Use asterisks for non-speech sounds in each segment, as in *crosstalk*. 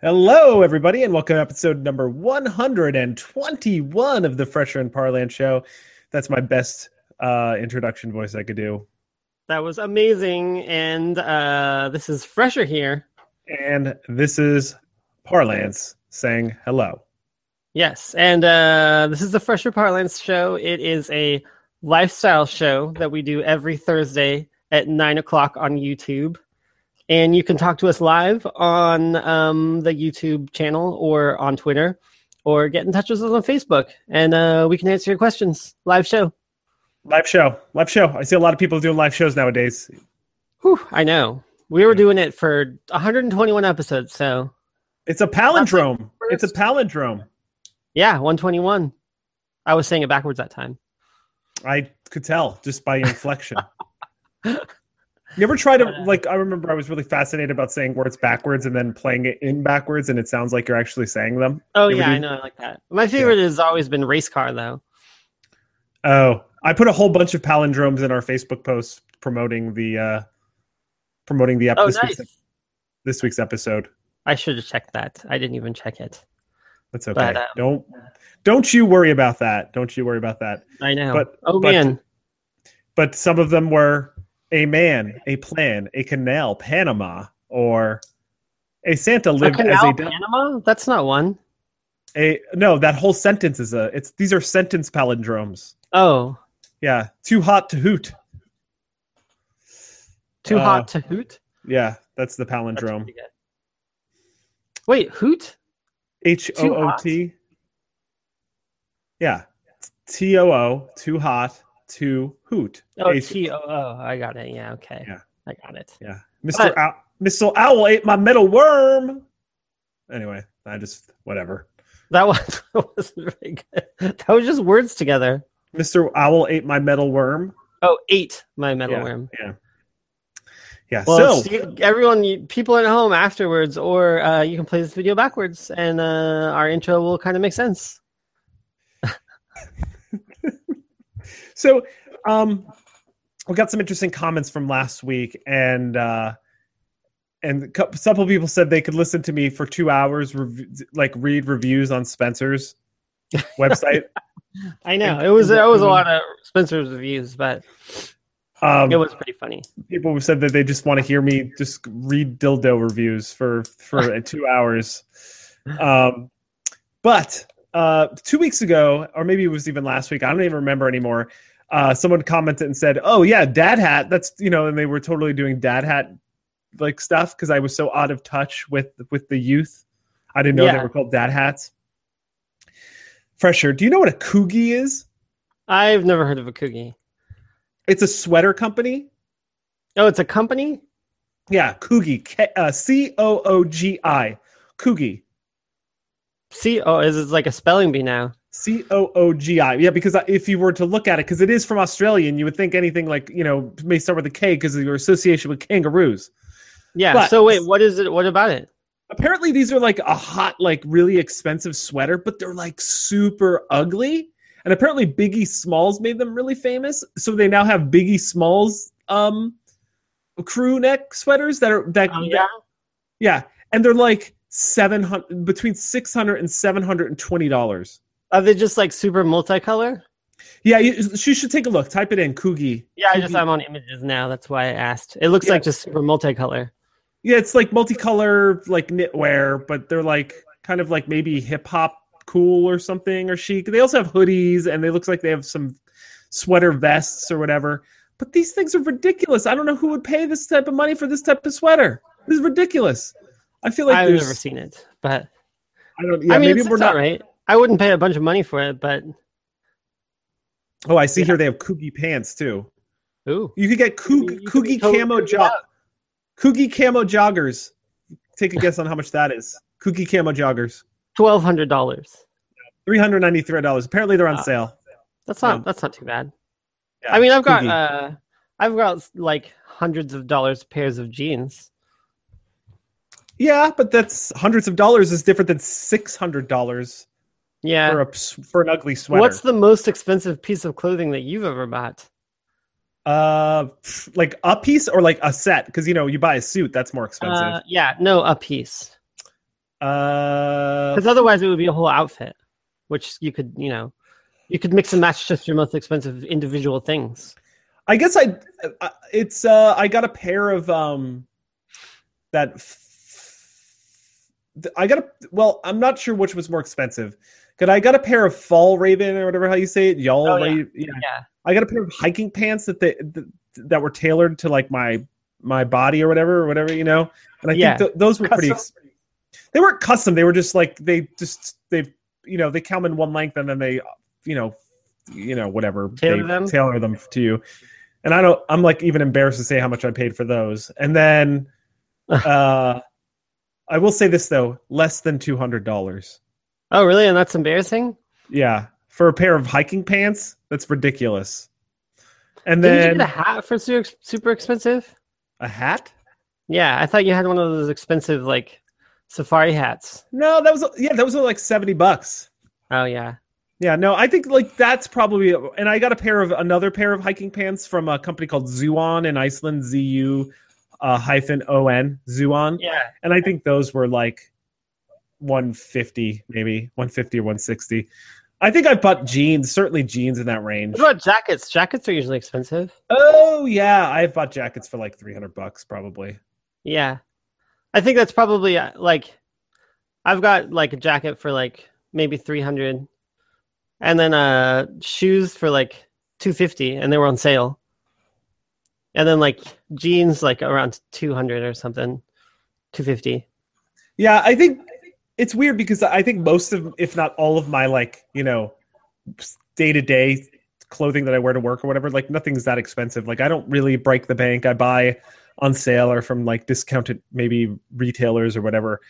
Hello, everybody, and welcome to episode number 121 of the Fresher and Parlance Show. That's my best uh, introduction voice I could do. That was amazing. And uh, this is Fresher here. And this is Parlance saying hello. Yes. And uh, this is the Fresher Parlance Show. It is a lifestyle show that we do every Thursday at 9 o'clock on YouTube. And you can talk to us live on um, the YouTube channel or on Twitter or get in touch with us on Facebook and uh, we can answer your questions. Live show. Live show. Live show. I see a lot of people doing live shows nowadays. Whew, I know. We were doing it for 121 episodes. So it's a palindrome. It's a palindrome. Yeah, 121. I was saying it backwards that time. I could tell just by inflection. *laughs* You ever try to like? I remember I was really fascinated about saying words backwards and then playing it in backwards, and it sounds like you're actually saying them. Oh yeah, I know, I like that. My favorite yeah. has always been race car, though. Oh, I put a whole bunch of palindromes in our Facebook posts promoting the uh promoting the episode. Oh, this, week's, this week's episode. I should have checked that. I didn't even check it. That's okay. But, um, don't don't you worry about that. Don't you worry about that. I know. But oh but, man. But some of them were a man, a plan, a canal, Panama, or a Santa lived a canal, as a Panama. That's not one. A no, that whole sentence is a. It's these are sentence palindromes. Oh, yeah. Too hot to hoot. Too uh, hot to hoot. Yeah, that's the palindrome. That's Wait, hoot. H O O T. Yeah, T O O. Too hot too hoot. Oh, T O O. I got it. Yeah. Okay. Yeah. I got it. Yeah. Mr. Owl, Mr. Owl ate my metal worm. Anyway, I just whatever. That was *laughs* that wasn't very good. That was just words together. Mr. Owl ate my metal worm. Oh, ate my metal yeah, worm. Yeah. Yeah. Well, so everyone, people at home afterwards, or uh, you can play this video backwards, and uh, our intro will kind of make sense. *laughs* So, um, we got some interesting comments from last week, and uh, and a couple people said they could listen to me for two hours, rev- like read reviews on Spencer's *laughs* website. I know it was it was a lot of Spencer's reviews, but um, it was pretty funny. People said that they just want to hear me just read dildo reviews for for *laughs* two hours. Um, but uh, two weeks ago, or maybe it was even last week, I don't even remember anymore uh, someone commented and said, "Oh yeah, dad hat." That's you know, and they were totally doing dad hat like stuff because I was so out of touch with with the youth. I didn't know yeah. they were called dad hats. Fresher, do you know what a Coogi is? I've never heard of a Coogi. It's a sweater company. Oh, it's a company. Yeah, Coogi. Uh, C O O G I. Coogi. C O is it like a spelling bee now? C O O G I. Yeah, because if you were to look at it, because it is from Australia, and you would think anything like you know may start with a K because of your association with kangaroos. Yeah. But, so wait, what is it? What about it? Apparently, these are like a hot, like really expensive sweater, but they're like super ugly. And apparently, Biggie Smalls made them really famous, so they now have Biggie Smalls um crew neck sweaters that are that, oh, yeah yeah, and they're like seven hundred between six hundred and seven hundred and twenty dollars. Are they just like super multicolor? Yeah, you, you should take a look. Type it in, Coogi. Yeah. I just I'm on images now. That's why I asked. It looks yeah. like just super multicolor. Yeah, it's like multicolor, like knitwear, but they're like kind of like maybe hip hop cool or something or chic. They also have hoodies, and they looks like they have some sweater vests or whatever. But these things are ridiculous. I don't know who would pay this type of money for this type of sweater. This is ridiculous. I feel like I've never seen it, but I don't. Yeah, I mean, maybe it's, we're it's not right. I wouldn't pay a bunch of money for it, but oh, I see yeah. here they have kooky pants too. Ooh, you could get kooky Coogi camo jog, Coogi camo joggers. Take a guess on how much that is. Kooky camo joggers. Twelve hundred dollars. Three hundred ninety three dollars. Apparently they're on uh, sale. That's not. Yeah. That's not too bad. Yeah, I mean, I've got. uh I've got like hundreds of dollars pairs of jeans. Yeah, but that's hundreds of dollars is different than six hundred dollars Yeah. for a for an ugly sweater. What's the most expensive piece of clothing that you've ever bought? uh like a piece or like a set? Because you know you buy a suit that's more Uh, expensive. yeah, no, a piece. Uh, Because otherwise, it would be a whole outfit, which you could, you know, you could mix and match just your most expensive individual things. I guess I it's uh I got a pair of um that f- I got a well I'm not sure which was more expensive. Cause I got a pair of Fjallraven or whatever how you say it, y'all. Oh, yeah. Yeah. Yeah. I got a pair of hiking pants that they that, that were tailored to like my my body or whatever or whatever you know. And I Yeah. think th- those were pretty. Ex- they weren't custom. They were just like they just they you know they come in one length and then they you know you know whatever Tailor them? tailor them to you. And I don't. I'm like even embarrassed to say how much I paid for those. And then, *laughs* uh, I will say this though, less than two hundred dollars. Oh, really? And that's embarrassing. Yeah, for a pair of hiking pants, that's ridiculous. And Didn't you then get a hat for super, super expensive? a hat? Yeah, I thought you had one of those expensive like safari hats. No, that was yeah, that was like seventy bucks. Oh yeah. Yeah, no, I think like that's probably, and I got a pair of another pair of hiking pants from a company called Zuon in Iceland, Z U uh, hyphen O N, Zuon, Yeah. and I think those were like one fifty, maybe one fifty or one sixty. I think I bought jeans, certainly jeans in that range. What about jackets? Jackets are usually expensive. Oh yeah, I've bought jackets for like three hundred bucks probably. Yeah. I think that's probably uh, like I've got like a jacket for like maybe 300 and then uh shoes for like 250 and they were on sale. And then like jeans like around 200 or something. 250. Yeah, I think it's weird because I think most of, if not all of my like, you know, day to day clothing that I wear to work or whatever, like nothing's that expensive. Like I don't really break the bank. I buy on sale or from like discounted maybe retailers or whatever.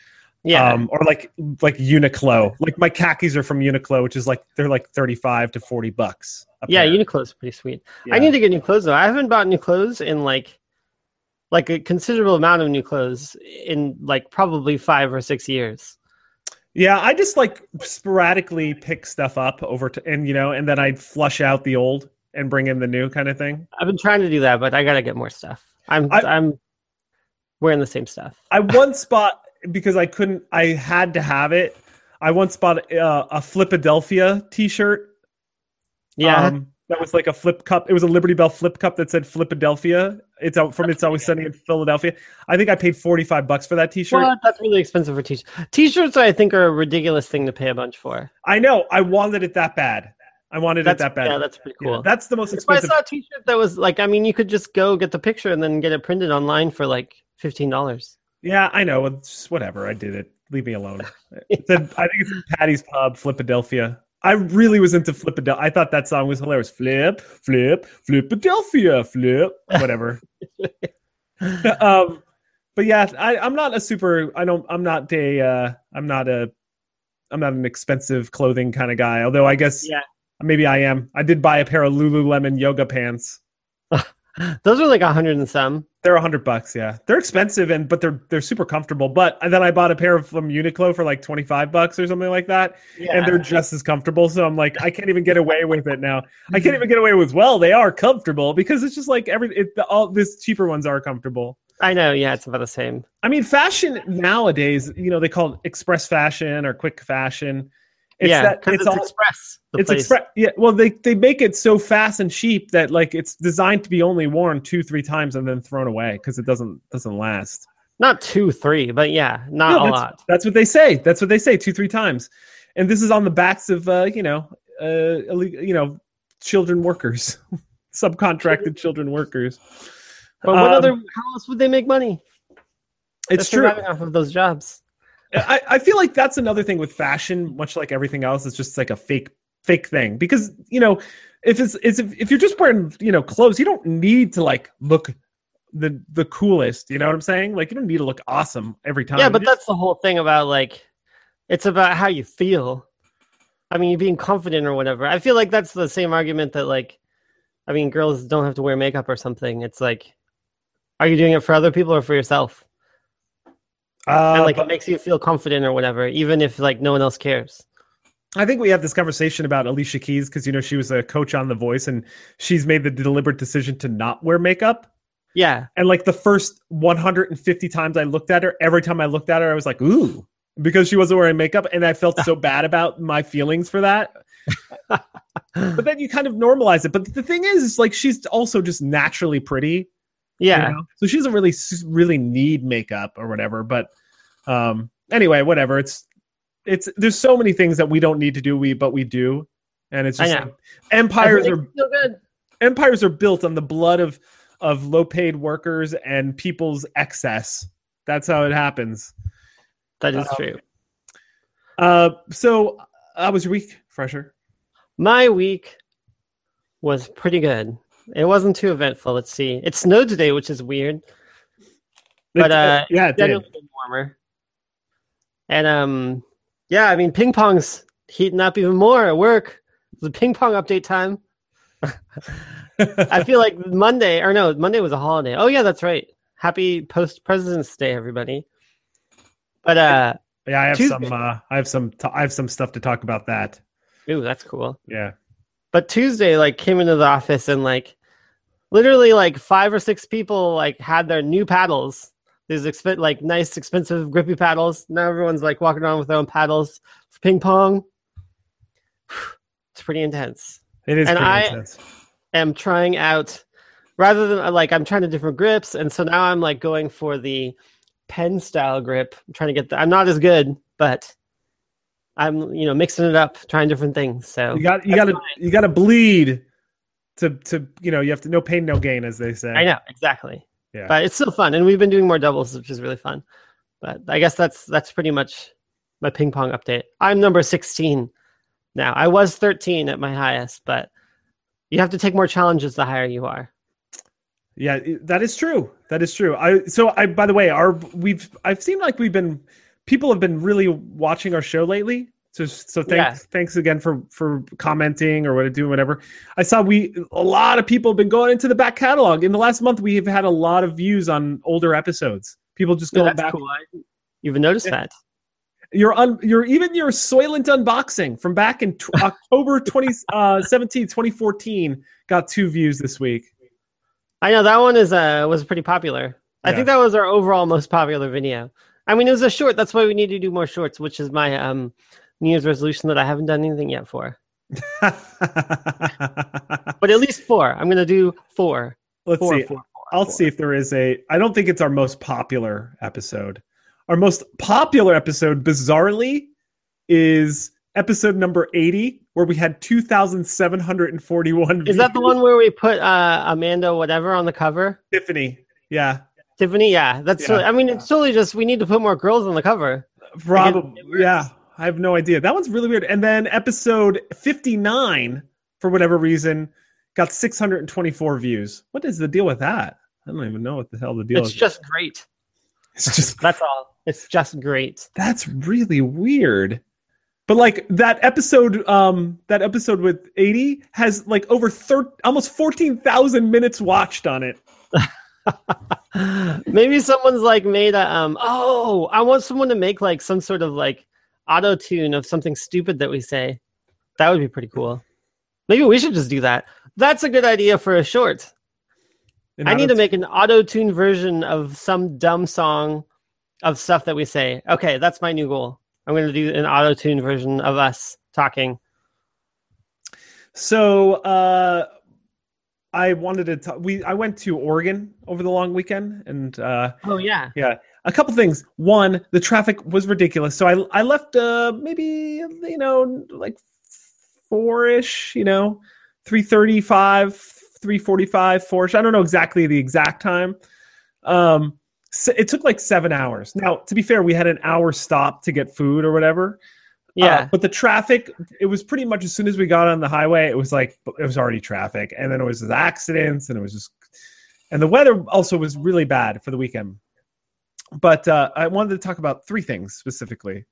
Yeah. Um, or like like Uniqlo. Like my khakis are from Uniqlo, which is like they're like thirty five to forty bucks. yeah, pair. Uniqlo's pretty sweet. Yeah. I need to get new clothes though. I haven't bought new clothes in like like a considerable amount of new clothes in like probably 5 or 6 years. Yeah, I just like sporadically pick stuff up over to, and you know, and then I'd flush out the old and bring in the new kind of thing. I've been trying to do that, but I got to get more stuff. I'm I- I, am wearing the same stuff. I once bought because I couldn't. I had to have it. I once bought uh, a Flipadelphia T-shirt. Yeah. um, that was like a flip cup. It was a Liberty Bell flip cup that said Flipadelphia. It's out from It's Always Sunny in Philadelphia. I think I paid forty five bucks for that T-shirt. What? That's really expensive for t-shirts. T-shirts, I think, are a ridiculous thing to pay a bunch for. I know. I wanted it that bad. I wanted That's it that bad. yeah, that's pretty Yeah, cool. that's the most If I saw a T-shirt that was like, I mean, you could just go get the picture and then get it printed online for like fifteen dollars. Yeah, I know. It's whatever. I did it. Leave me alone. *laughs* It said, I think it's in Patty's Pub, Philadelphia. I really was into Flipadelphia. I thought that song was hilarious. Flip, flip, Flipadelphia, flip, whatever. *laughs* um, but yeah, I, I'm not a super. I don't. I'm not a. Uh, I'm not a. I'm not an expensive clothing kind of guy. Although I guess Yeah. Maybe I am. I did buy a pair of Lululemon yoga pants. *laughs* Those are like a hundred and some. They're a hundred bucks, yeah. They're expensive and but they're they're super comfortable. But then I bought a pair of from Uniqlo for like twenty five bucks or something like that, Yeah. and they're just as comfortable. So I'm like, I can't even get away with it now. I can't hmm. even get away with well, they are comfortable because it's just like every it, the, all this cheaper ones are comfortable. I know. Yeah, it's about the same. I mean, fashion nowadays, you know, they call it express fashion or quick fashion. It's yeah, that it's, it's, all express. It's express. Yeah, well, they they make it so fast and cheap that like it's designed to be only worn two three times and then thrown away because it doesn't doesn't last. Not two, three, but yeah, not No, a that's, lot. That's what they say. That's what they say two three times, and this is on the backs of uh, you know uh, you know children workers, *laughs* subcontracted children workers. But what Um, other? How else would they make money? It's They're true. off of those jobs. I, I feel like that's another thing with fashion, much like everything else, it's just like a fake fake thing. Because you know, if it's, it's if, if you're just wearing you know clothes, you don't need to like look the the coolest. You know what I'm saying? Like you don't need to look awesome every time. yeah, but that's the whole thing about like, it's about how you feel. I mean, you being confident or whatever. I feel like that's the same argument that like, I mean, girls don't have to wear makeup or something. It's like, are you doing it for other people or for yourself? Uh, and like but- it makes you feel confident or whatever, even if like no one else cares. I think we had this conversation about Alicia Keys because you know she was a coach on The Voice and she's made the deliberate decision to not wear makeup. Yeah. And like the first 150 times I looked at her, every time I looked at her, I was like, ooh, because she wasn't wearing makeup. And I felt so *laughs* bad about my feelings for that. *laughs* but then you kind of normalize it. But the thing is, is like she's also just naturally pretty. Yeah. you know? So she doesn't really really need makeup or whatever. But um anyway, whatever. It's it's there's so many things that we don't need to do, we but we do. And it's just like, empires are good. empires are built on the blood of of low paid workers and people's excess. That's how it happens. That is Um, true. Uh, so how was your week, Fresher? My week was pretty good. It wasn't too eventful. Let's see. It snowed today, which is weird. But, It- uh, yeah, it did. warmer. And um, yeah, I mean, ping pong's heating up even more at work. The ping pong update time. *laughs* I feel like Monday, or no, Monday was a holiday. Oh yeah, that's right. Happy post President's Day, everybody. But uh, yeah, I have Tuesday. some. Uh, I have some. T- I have some stuff to talk about that. ooh, that's cool. Yeah. But Tuesday, like, came into the office and like, literally, like five or six people like had their new paddles. These exp- like nice, expensive, grippy paddles. Now everyone's like walking around with their own paddles for ping pong. *sighs* It's pretty intense. It is And pretty I- intense. am trying out rather than uh, like I'm trying to different grips, and so now I'm like going for the pen style grip. I'm trying to get. The, I'm not as good, but I'm you know mixing it up, trying different things. So You got. You got to. You got to bleed. To to you know you have to no pain no gain as they say. I know exactly. Yeah. But it's still fun, and we've been doing more doubles, which is really fun. But I guess that's that's pretty much my ping pong update. I'm number 16 now. I was 13 at my highest, but you have to take more challenges the higher you are. Yeah, that is true. That is true. I so I by the way, our we've I've seen like we've been people have been really watching our show lately. So so thanks thanks again for for commenting or what doing whatever. I saw we a lot of people have been going into the back catalog. In the last month we have had a lot of views on older episodes. People just going that's back. cool. I even noticed Yeah. that. Your un, your even your Soylent unboxing from back in t- *laughs* October 2017 2014 got two views this week. I know that one is uh was pretty popular. I think that was our overall most popular video. I mean, it was a short. That's why we need to do more shorts, which is my um New Year's resolution that I haven't done anything yet for. *laughs* But at least four. I'm gonna do four. Let's Four, see. four, four, I'll see if there is a. I don't think it's our most popular episode. Our most popular episode, bizarrely, is episode number 80, where we had 2,741 Is that the one where we put uh Amanda whatever on the cover? Tiffany. Yeah, Tiffany, yeah, that's. Yeah. totally- I mean, it's totally just we need to put more girls on the cover. probably. works. yeah, I have no idea. That one's really weird. And then episode 59, for whatever reason, got 624 views. What is the deal with that? I don't even know what the hell the deal It's is. It's just great. it's just That's all. It's just great. That's really weird. But like that episode, um, that episode with 80 has like over thir- almost 14,000 minutes watched on it. *laughs* *laughs* Maybe someone's like made a um oh, I want someone to make like some sort of like auto tune of something stupid that we say. That would be pretty cool. Maybe we should just do that. That's a good idea for a short. And I need to make an auto tune version of some dumb song of stuff that we say. Okay, that's my new goal. I'm going to do an auto tune version of us talking. So, uh, I wanted to talk. We I went to Oregon over the long weekend, and uh, Oh yeah. yeah, a couple things. One, the traffic was ridiculous. So I I left uh maybe you know like four ish, you know, three thirty five, three forty five, four ish. I don't know exactly the exact time. Um, so it took like seven hours. Now, to be fair, we had an hour stop to get food or whatever. Uh, Yeah. but the traffic, it was pretty much as soon as we got on the highway, it was like it was already traffic, and then it was accidents, and it was just, and the weather also was really bad for the weekend. But uh, I wanted to talk about three things specifically.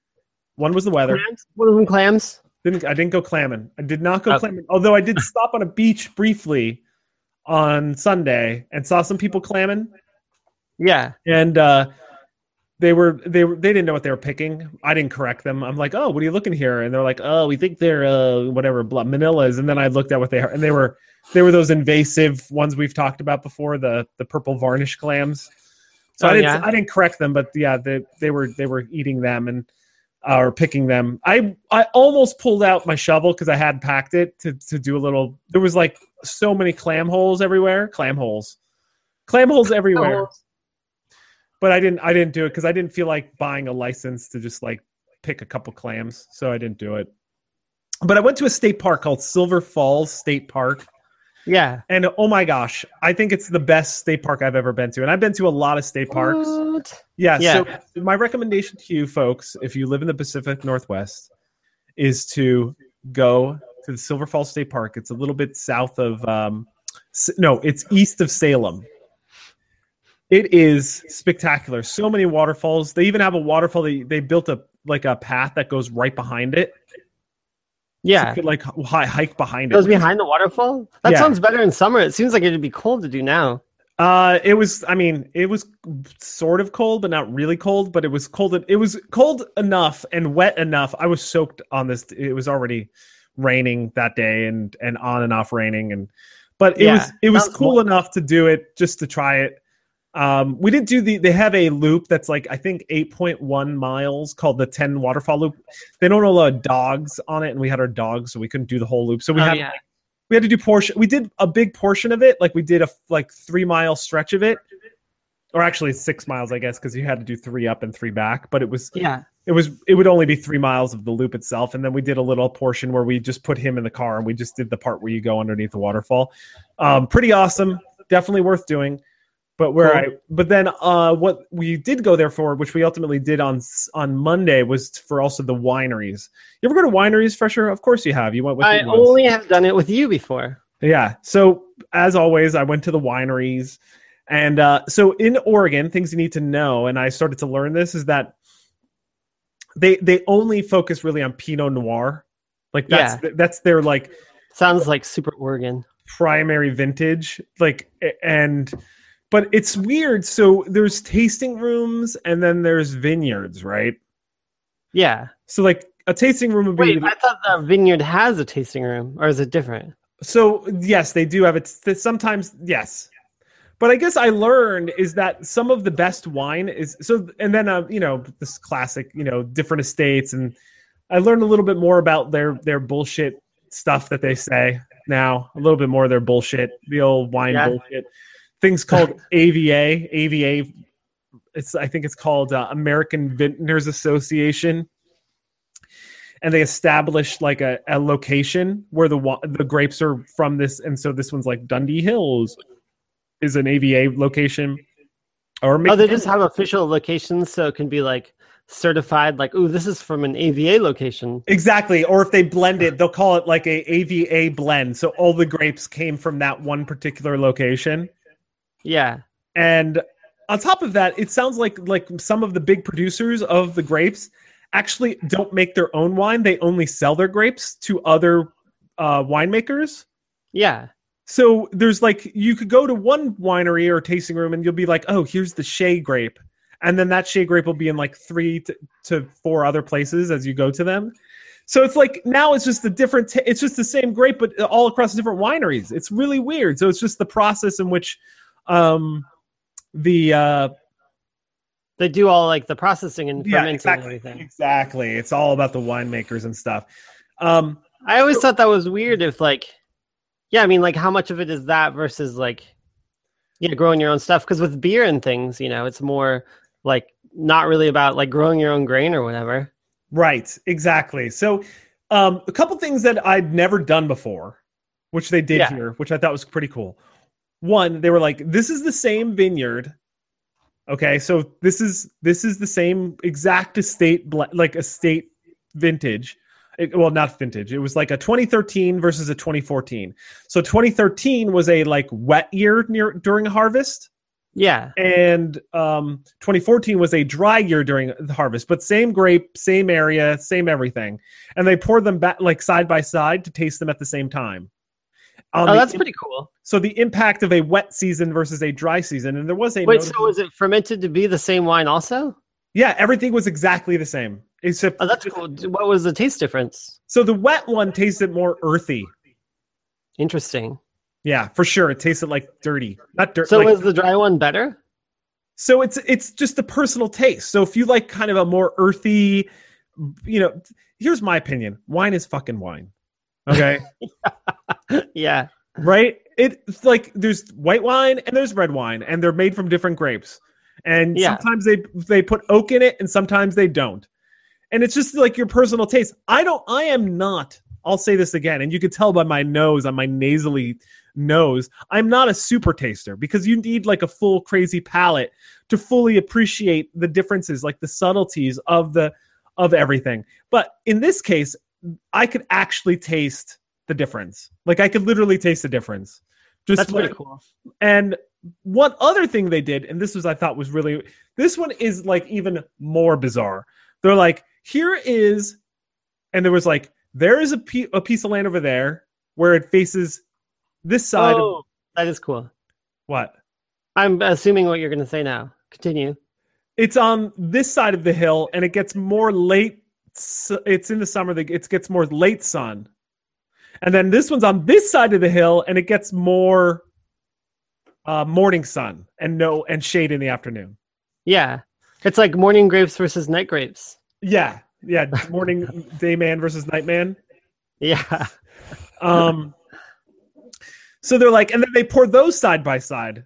One was the weather. clams? One of them clams. Didn't I didn't go clamming. I did not go Oh. clamming. Although I did *laughs* stop on a beach briefly on Sunday and saw some people clamming Yeah. and uh they were they were they didn't know what they were picking. I didn't correct them. I'm like, oh, what are you looking here? And they're like, oh, we think they're uh whatever blah, Manilas. And then I looked at what they are, and they were they were those invasive ones we've talked about before, the the purple varnish clams. So Oh, I didn't yeah? I didn't correct them, but yeah, they they were they were eating them and uh, or picking them. I I almost pulled out my shovel because I had packed it to to do a little. There was like so many clam holes everywhere. Clam holes, clam holes everywhere but I didn't I didn't do it because I didn't feel like buying a license to just like pick a couple clams, so I didn't do it. But I went to a state park called Silver Falls State Park, Yeah. and oh my gosh, I think it's the best state park I've ever been to. And I've been to a lot of state parks. What? Yeah, Yeah. So my recommendation to you folks, if you live in the Pacific Northwest, is to go to the Silver Falls State Park. It's a little bit south of um, no, it's east of Salem. It is spectacular. So many waterfalls. They even have a waterfall. They, they built a like a path that goes right behind it. So Yeah. you could like hi- hike behind It goes behind the waterfall. That Yeah. sounds better in summer. It seems like it'd be cold to do now. Uh, it was. I mean, it was sort of cold, but not really cold. But it was cold. It was cold enough and wet enough. I was soaked on this. It was already raining that day, and and on and off raining, and but it Yeah, was it was cool more- enough to do it just to try it. Um, we didn't do the. They have a loop that's like I think eight point one miles called the Ten Waterfall Loop. They don't allow dogs on it, and we had our dogs, so we couldn't do the whole loop. So we Oh, had yeah. we had to do portion we did a big portion of it like we did a like three mile stretch of it or actually six miles i guess because you had to do three up and three back but it was Yeah. it was it would only be three miles of the loop itself and then we did a little portion where we just put him in the car and we just did the part where you go underneath the waterfall um pretty awesome definitely worth doing but where Cool. i but then uh what we did go there for which we ultimately did on on monday was for also the wineries you ever go to wineries fresher of course you have you went with I me once. only have done it with you before. Yeah. So as always, I went to the wineries, and uh, so in Oregon, things you need to know, and I started to learn this is that they they only focus really on Pinot Noir, like that's that's their like Sounds like Super Oregon. primary vintage, like and. But it's weird. So there's tasting rooms and then there's vineyards, right? Yeah. So like a tasting room would be Wait, I thought the vineyard has a tasting room, or is it different? So yes, they do have it. Sometimes yes, but I guess I learned is that some of the best wine is so. And then uh, you know this classic, you know, different estates, and I learned a little bit more about their their bullshit stuff that they say now. A little bit more of their bullshit, the old wine Yeah. bullshit. Things called AVA, AVA. It's I think it's called uh, American Vintners Association and they established like a, a location where the the grapes are from this and so this one's like Dundee Hills is an AVA location or Oh, they just have official locations, so it can be like certified. Like, oh this is from an AVA location. exactly or if they blend it they'll call it like a AVA blend so all the grapes came from that one particular location Yeah. and on top of that it sounds like like some of the big producers of the grapes actually don't make their own wine they only sell their grapes to other uh, winemakers Yeah. So there's like you could go to one winery or tasting room and you'll be like, oh, here's the Shea grape, and then that Shea grape will be in like three to, to four other places as you go to them. So it's like now it's just a different. T- it's just the same grape, but all across different wineries. It's really weird. So it's just the process in which, um, the uh, They do all like the processing and yeah, fermenting exactly, and everything. exactly. It's all about the winemakers and stuff. Um, I always thought that was weird if like yeah, I mean like how much of it is that versus like yeah, growing your own stuff because with beer and things, you know, it's more like not really about like growing your own grain or whatever. Right, exactly. So, um, a couple things that I'd never done before, which they did Yeah. here, which I thought was pretty cool. One, they were like, "This is the same vineyard." Okay, so this is this is the same exact estate, like estate vintage. It- well, not vintage. It was like a 2013 versus a 2014. So 2013 was a like wet year near during harvest Yeah. and um, 2014 was a dry year during the harvest, but same grape, same area, same everything, and they poured them back like side by side to taste them at the same time. On Oh, that's pretty cool. so the impact of a wet season versus a dry season, and there was a Wait, notable- so was it fermented to be the same wine also? Yeah, everything was exactly the same. Except Oh, that's cool. What was the taste difference? so the wet one tasted more earthy. Interesting. Yeah, for sure. It tasted like dirty. Not dirty. So like- was the dry one better? So it's it's just a personal taste. So if you like kind of a more earthy, you know, here's my opinion: wine is fucking wine. Okay, *laughs* yeah. right? It's like there's white wine and there's red wine, and they're made from different grapes. And Yeah. sometimes they they put oak in it, and sometimes they don't. And it's just like your personal taste. I don't. I am not. I'll say this again, and you can tell by my nose, on my nasally nose, I'm not a super taster because you need like a full crazy palate to fully appreciate the differences, like the subtleties of the of everything. But in this case, I could actually taste the difference. Like I could literally taste the difference. Just That's pretty like- cool. and one other thing they did, and this was I thought was really this one is like even more bizarre. They're like, here is, and there was like, there is a, pe- a piece of land over there where it faces this side of Oh, that is cool. what? I'm assuming what you're going to say now. Continue. It's on this side of the hill, and it gets more late. It's in the summer. that It gets more late sun, and then this one's on this side of the hill, and it gets more uh, morning sun and no and shade in the afternoon. Yeah. It's like morning grapes versus night grapes. Yeah, yeah. Morning *laughs* day man versus night man. Yeah. *laughs* Um. So they're like, and then they pour those side by side,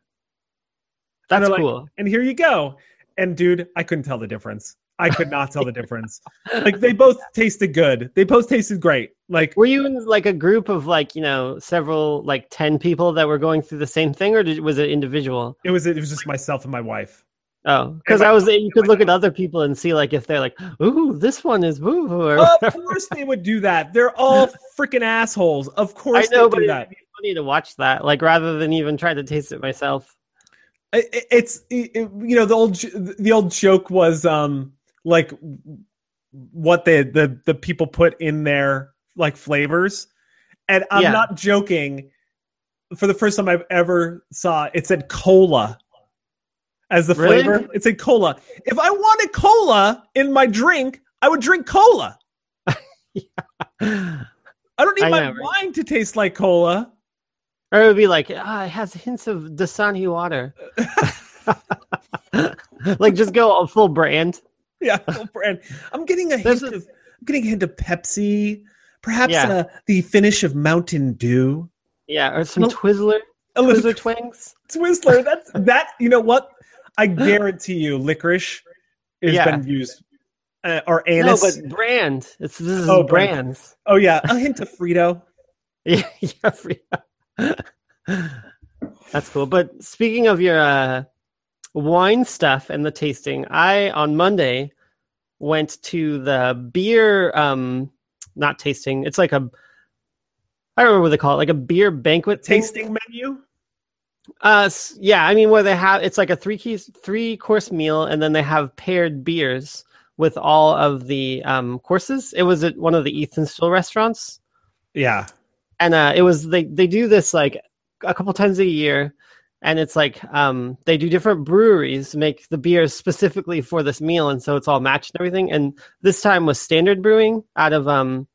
That's like- cool. and here you go. And dude, I couldn't tell the difference. I could not tell the difference. Like they both tasted good. They both tasted great. Like Were you in like a group of like, you know, several like 10 people that were going through the same thing or did, was it individual? it was. It was just myself and my wife. Oh, because I was, you could look at other people and see like if they're like, ooh, this one is woo or Of course they would do that. They're all freaking assholes. Of course I know, they but do it'd be funny to watch that, like rather than even try to taste it myself. it- it- it's it- it- you know the old the old joke was um like what the the the people put in their like flavors and i'm Yeah. not joking for the first time i've ever saw it said cola as the Really? flavor it said cola if i wanted cola in my drink i would drink cola *laughs* i don't need I my know, right? wine to taste like cola Or it would be like, ah, it has hints of Dasani water. *laughs* *laughs* like just go a full brand. *laughs* Yeah, brand. I'm getting a hint of I'm getting a hint of Pepsi, perhaps Yeah. uh, the finish of Mountain Dew. Yeah, or some. Twizzler, A little Twizzler twangs. Twizzler. *laughs* That's that. You know what? I guarantee you, licorice has Yeah. been used, uh, or anise. No, but brand. It's this is Oh, brand. brands. oh yeah, a hint of Frito. *laughs* Yeah, yeah, free- That's cool. But speaking of your uh, wine stuff and the tasting, I on Monday went to the beer um not tasting. It's like a I don't remember what they call it, like a beer banquet thing. Tasting menu. Uh, yeah, I mean where they have it's like a three keys, three course meal, and then they have paired beers with all of the um courses. It was at one of the Ethan Stowell restaurants Yeah, and uh, it was they they do this like a couple times a year and it's like um they do different breweries make the beers specifically for this meal and so it's all matched and everything. And this time was standard brewing out of um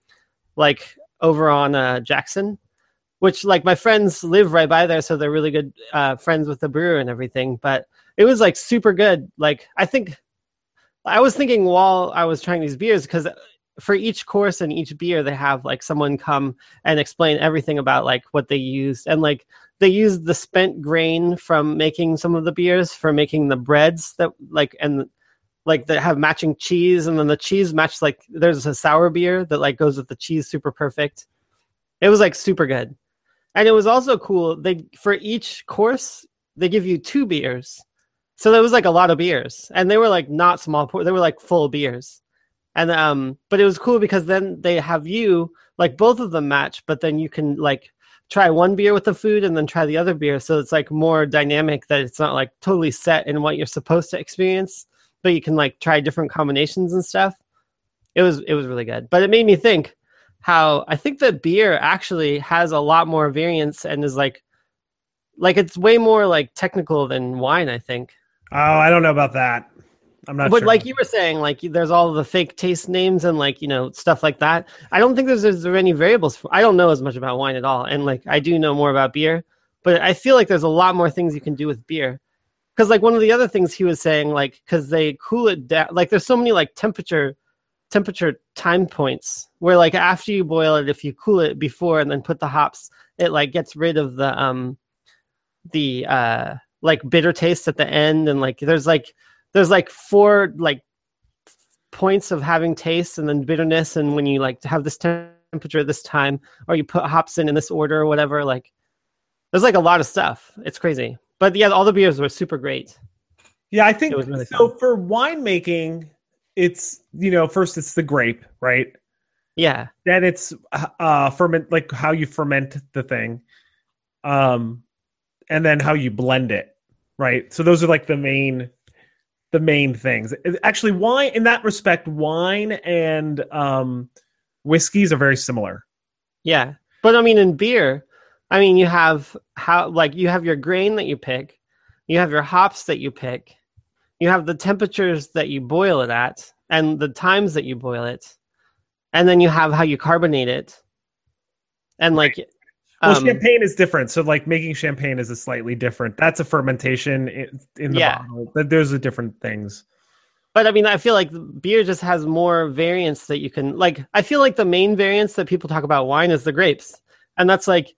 like over on uh jackson which like my friends live right by there so they're really good uh friends with the brewer and everything. But it was like super good. Like i think i was thinking while i was trying these beers because for each course and each beer they have like someone come and explain everything about like what they used. And like they used the spent grain from making some of the beers for making the breads that like and like that have matching cheese and then the cheese matched like there's a sour beer that like goes with the cheese super perfect. It was like super good. And it was also cool they for each course they give you two beers. So there was like a lot of beers and they were like not small pour they were like full beers. And um but it was cool because then they have you like both of them match but then you can like try one beer with the food and then try the other beer. So it's like more dynamic that it's not like totally set in what you're supposed to experience but you can like try different combinations and stuff. It was it was really good. But it made me think how i think that beer actually has a lot more variance and is like like it's way more like technical than wine i think. Oh, I don't know about that. I'm not. but sure. like you were saying, like there's all the fake taste names and like you know stuff like that. I don't think there's, there's any variables. For, I don't know as much about wine at all, and like I do know more about beer, but I feel like there's a lot more things you can do with beer. Because like one of the other things he was saying, like because they cool it down, like there's so many like temperature temperature time points where like after you boil it, if you cool it before and then put the hops, it like gets rid of the um the uh like bitter taste at the end and like there's like there's like four like points of having taste and then bitterness and when you like have this temperature this time or you put hops in in this order or whatever like there's like a lot of stuff it's crazy but yeah all the beers were super great yeah, I think really so. For winemaking, it's you know first it's the grape, right? yeah Then it's uh ferment like how you ferment the thing, um, and then how you blend it, right? So those are like the main the main things. Actually, wine in that respect, wine and um whiskeys are very similar. yeah but i mean in beer i mean you have how like you have your grain that you pick you have your hops that you pick you have the temperatures that you boil it at and the times that you boil it and then you have how you carbonate it and like Well, um, champagne is different. So, like making champagne is a slightly different. That's a fermentation in, in the Yeah. bottle. But Those are different things. but i mean i feel like beer just has more variants that you can like i feel like the main variants that people talk about wine is the grapes and that's like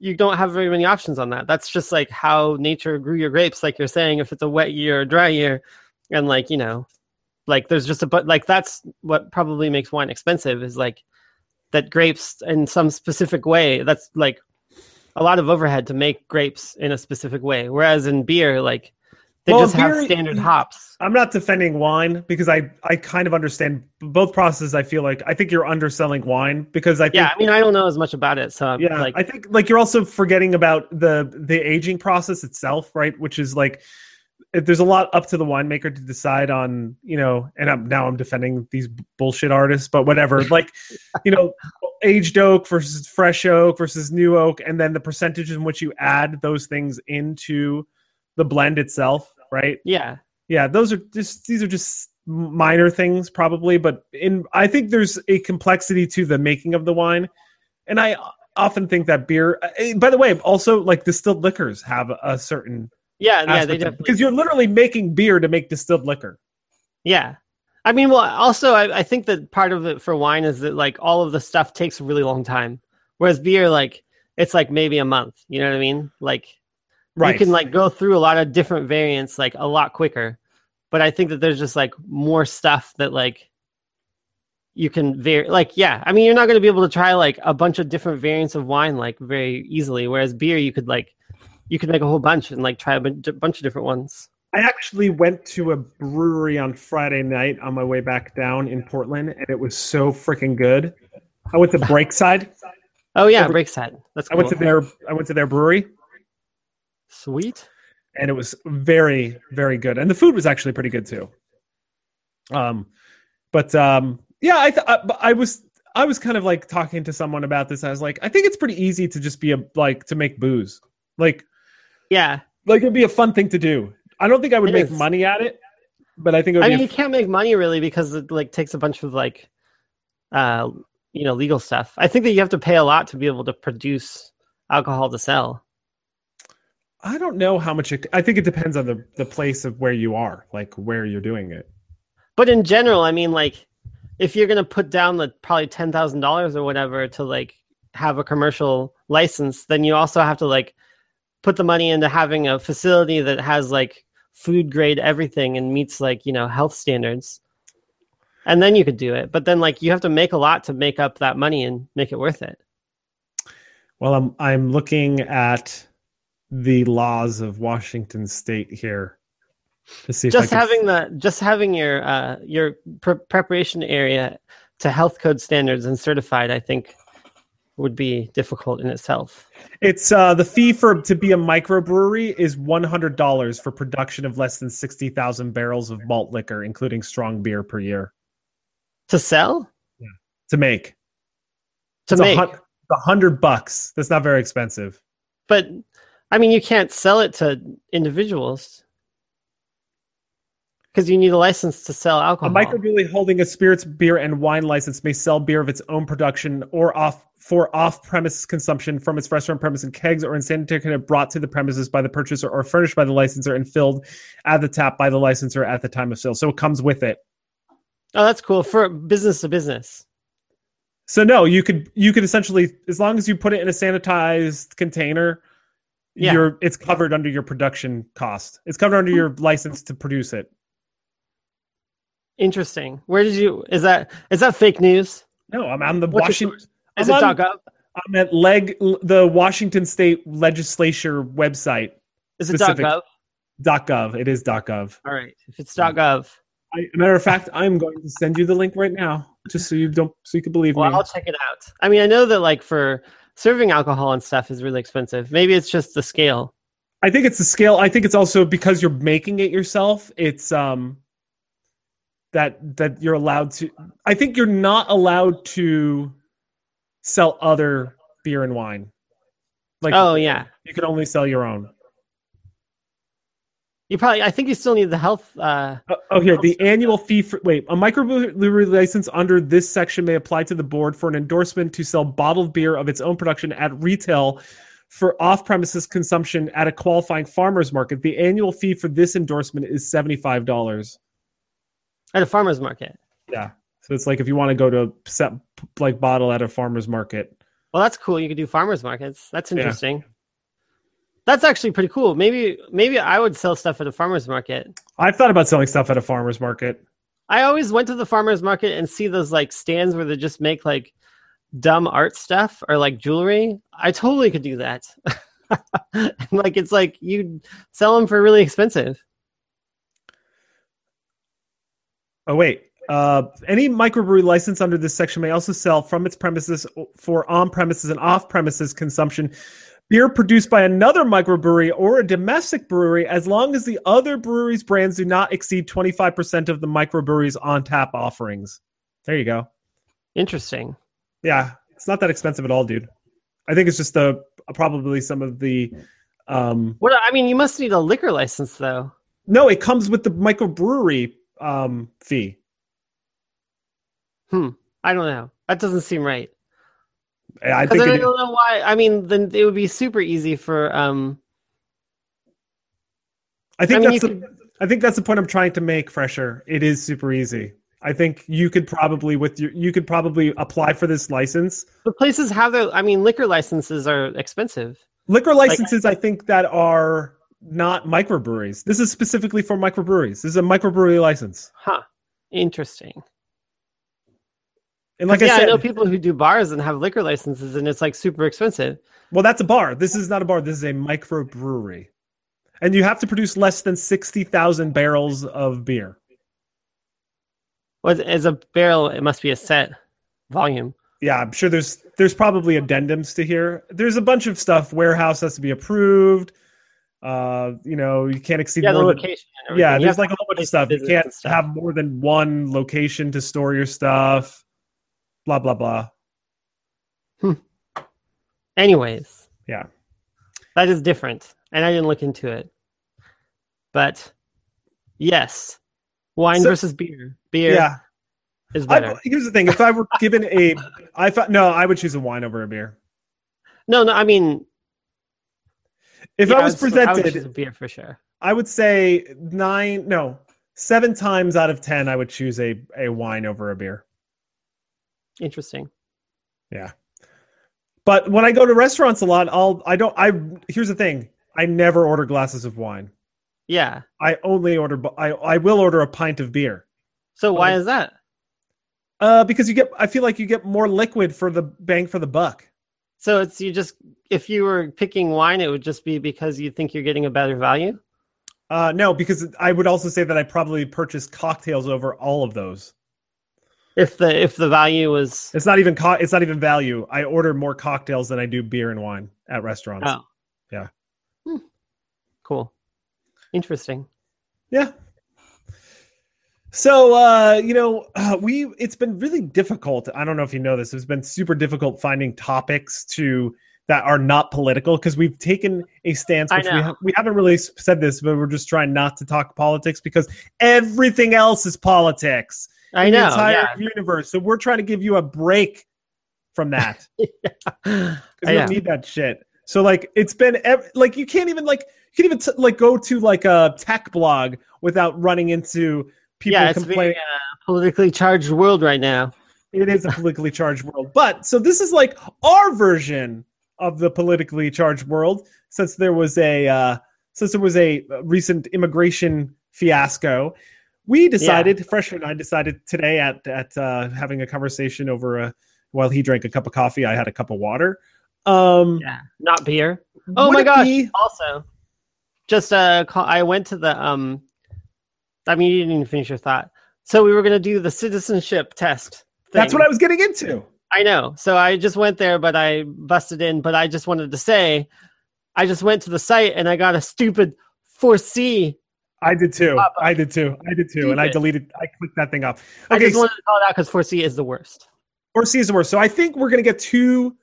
you don't have very many options on that that's just like how nature grew your grapes like you're saying if it's a wet year or dry year and like you know like there's just a but like that's what probably makes wine expensive is like that grapes in some specific way that's like a lot of overhead to make grapes in a specific way whereas in beer like they Well, just have standard mm, hops I'm not defending wine because I, I kind of understand both processes. I feel like I think you're underselling wine because I think yeah i mean i don't know as much about it so yeah like I think like you're also forgetting about the the aging process itself, right? Which is like there's a lot up to the winemaker to decide on, you know, and I'm now I'm defending these bullshit artists, but whatever. *laughs* like, you know, aged oak versus fresh oak versus new oak, and then the percentage in which you add those things into the blend itself, right? yeah yeah those are just these are just minor things probably but in i think there's a complexity to the making of the wine and i often think that beer eh, by the way also like distilled liquors have a certain yeah yeah they definitely because you're literally making beer to make distilled liquor Yeah. I mean, well, also, I, I think that part of it for wine is that like all of the stuff takes a really long time, whereas beer, like it's like maybe a month. You know what I mean? Like right you can like go through a lot of different variants like a lot quicker. But I think that there's just like more stuff that like you can vary. Like, yeah, I mean, you're not going to be able to try like a bunch of different variants of wine like very easily, whereas beer, you could like you could make a whole bunch and like try a bunch of different ones. i actually went to a brewery on friday night on my way back down in portland and it was so freaking good. I went to *laughs* breakside. Oh yeah, Breakside. That's i went to their i went to their brewery. Sweet. and it was very very good. And the food was actually pretty good too. Um but um yeah i th- I, I was i was kind of like talking to someone about this. I was like i think it's pretty easy to just be a like to make booze. Like Yeah. like it'd be a fun thing to do i don't think i would It make is. money at it but i think it would I mean, you can't make money really because it like takes a bunch of like, uh, you know, legal stuff. I think that you have to pay a lot to be able to produce alcohol to sell. I don't know how much it, I think it depends on the the place of where you are, like where you're doing it. But in general, I mean, like, if you're gonna put down the probably ten thousand dollars or whatever to like have a commercial license, then you also have to like put the money into having a facility that has like food grade everything and meets like you know health standards. And then you could do it. But then like you have to make a lot to make up that money and make it worth it. Well, I'm I'm looking at the laws of Washington State here to see just can, having the just having your uh your pre- preparation area to health code standards and certified i think would be difficult in itself It's uh the fee for to be a microbrewery is one hundred dollars for production of less than sixty thousand barrels of malt liquor, including strong beer per year to sell Yeah. to make. to It's make a, hundred bucks. That's not very expensive. but i mean you can't sell it to individuals because you need a license to sell alcohol. A microbrewery holding a spirits, beer, and wine license may sell beer of its own production or off for off-premise consumption from its restaurant premise in kegs or in sanitary container brought to the premises by the purchaser or furnished by the licensor and filled at the tap by the licensor at the time of sale. So it comes with it. oh, that's cool for business to business. So no, you could you could essentially as long as you put it in a sanitized container, Yeah. you're it's covered under your production cost. It's covered under your license to produce it. Interesting. Where did you? Is that is that fake news? No, I'm on the What's Washington. Is I'm it on- .gov? I'm at leg the Washington State Legislature website. Is it specific- .gov? .gov. It is .gov. All right. If it's .gov, I, matter of fact, I'm going to send you the link right now, just so you don't, so you can believe me. well, me. I'll check it out. I mean, I know that like for serving alcohol and stuff is really expensive. Maybe it's just the scale. I think it's the scale. I think it's also because you're making it yourself. It's um that that you're allowed to. I think you're not allowed to sell other beer and wine. Like oh yeah. you can only sell your own. You probably. I think you still need the health. Uh, Oh, oh, here the annual fee for wait a microbrewery license under this section may apply to the board for an endorsement to sell bottled beer of its own production at retail for off-premises consumption at a qualifying farmers market. The annual fee for this endorsement is seventy-five dollars. At a farmer's market. Yeah, so it's like if you want to go to set like bottle at a farmers market. Well, that's cool. You could do farmers markets. That's interesting. That's actually pretty cool. Maybe maybe I would sell stuff at a farmers market. I've thought about selling stuff at a farmers market. I always went to the farmers market and see those like stands where they just make like dumb art stuff or like jewelry. I totally could do that. *laughs* like it's like you sell them for really expensive. Oh wait. Uh, any microbrewery license under this section may also sell from its premises for on-premises and off-premises consumption beer produced by another microbrewery or a domestic brewery, as long as the other brewery's brands do not exceed twenty-five percent of the microbrewery's on-tap offerings. There you go. Interesting. Yeah, it's not that expensive at all, dude. I think it's just the probably some of the. Um, What I mean, you must need a liquor license though. no, it comes with the microbrewery um, fee. Hmm. I don't know. That doesn't seem right. I think I don't know why. I mean, then it would be super easy for um. I think I mean, that's the, could- I think that's the point I'm trying to make, Fresher. It is super easy. I think you could probably with your you could probably apply for this license. The places have their. I mean, liquor licenses are expensive. Liquor licenses, I think that are not microbreweries. This is specifically for microbreweries. This is a microbrewery license. Huh. Interesting. And like I said, yeah, I I, know people who do bars and have liquor licenses, and it's like super expensive. well, that's a bar. This is not a bar. This is a microbrewery, and you have to produce less than sixty thousand barrels of beer. What as a barrel? It must be a set volume. yeah, I'm sure there's there's probably addendums to here. There's a bunch of stuff. Warehouse has to be approved. Uh, you know, you can't exceed Yeah, the than location. And yeah. You There's like a whole bunch of stuff. You can't stuff. have more than one location to store your stuff. Blah blah blah. Hmm. Anyways, Yeah. that is different, and I didn't look into it. But yes, wine So- versus beer. Beer Yeah. is I, better. here's the thing: if I were given a, *laughs* I thought no, I would choose a wine over a beer. no, no. I mean, If yeah, I was would- I would presented, beer for sure. I would say nine, no, seven times out of ten, I would choose a a wine over a beer. Interesting. Yeah, but when I go to restaurants a lot, I'll I don't I here's the thing. I never order glasses of wine. Yeah. I only order I I will order a pint of beer. So why Oh. is that? Uh because you get I feel like you get more liquid for the bang for the buck. So it's you just if you were picking wine, it would just be because you think you're getting a better value. Uh no, because I would also say that I probably purchase cocktails over all of those. If the if the value was It's not even co- it's not even value. I order more cocktails than I do beer and wine at restaurants. oh Yeah. Hmm. cool, interesting. Yeah. So uh, you know, uh, we it's been really difficult. I don't know if you know this. It's been super difficult finding topics to that are not political because we've taken a stance which we, ha- we haven't really said this but we're just trying not to talk politics because everything else is politics I know. the entire yeah. universe so we're trying to give you a break from *laughs* that I you don't need that shit so like it's been ev- like you can't even like you can't even t- like go to like a tech blog without running into people yeah, it's complaining very uh, politically charged world right now. it is a politically charged world. But so this is like our version of the politically charged world, since there was a uh, since there was a recent immigration fiasco. We decided, Fresher and I decided today at at uh, having a conversation over a while he drank a cup of coffee, I had a cup of water. Um, Yeah, not beer. Oh my gosh! be- Also, just uh, call, I went to the um. I mean, you didn't even finish your thought. So we were gonna do the citizenship test. that's what I was getting into. I know. So I just went there, but I busted in. But I just wanted to say, I just went to the site and I got a stupid ForeSee. I did too. Pop up. I did too. I did too. And I deleted. I clicked that thing off. Okay, I just wanted to call it out because ForeSee is the worst. ForeSee is the worst. So I think we're gonna get two.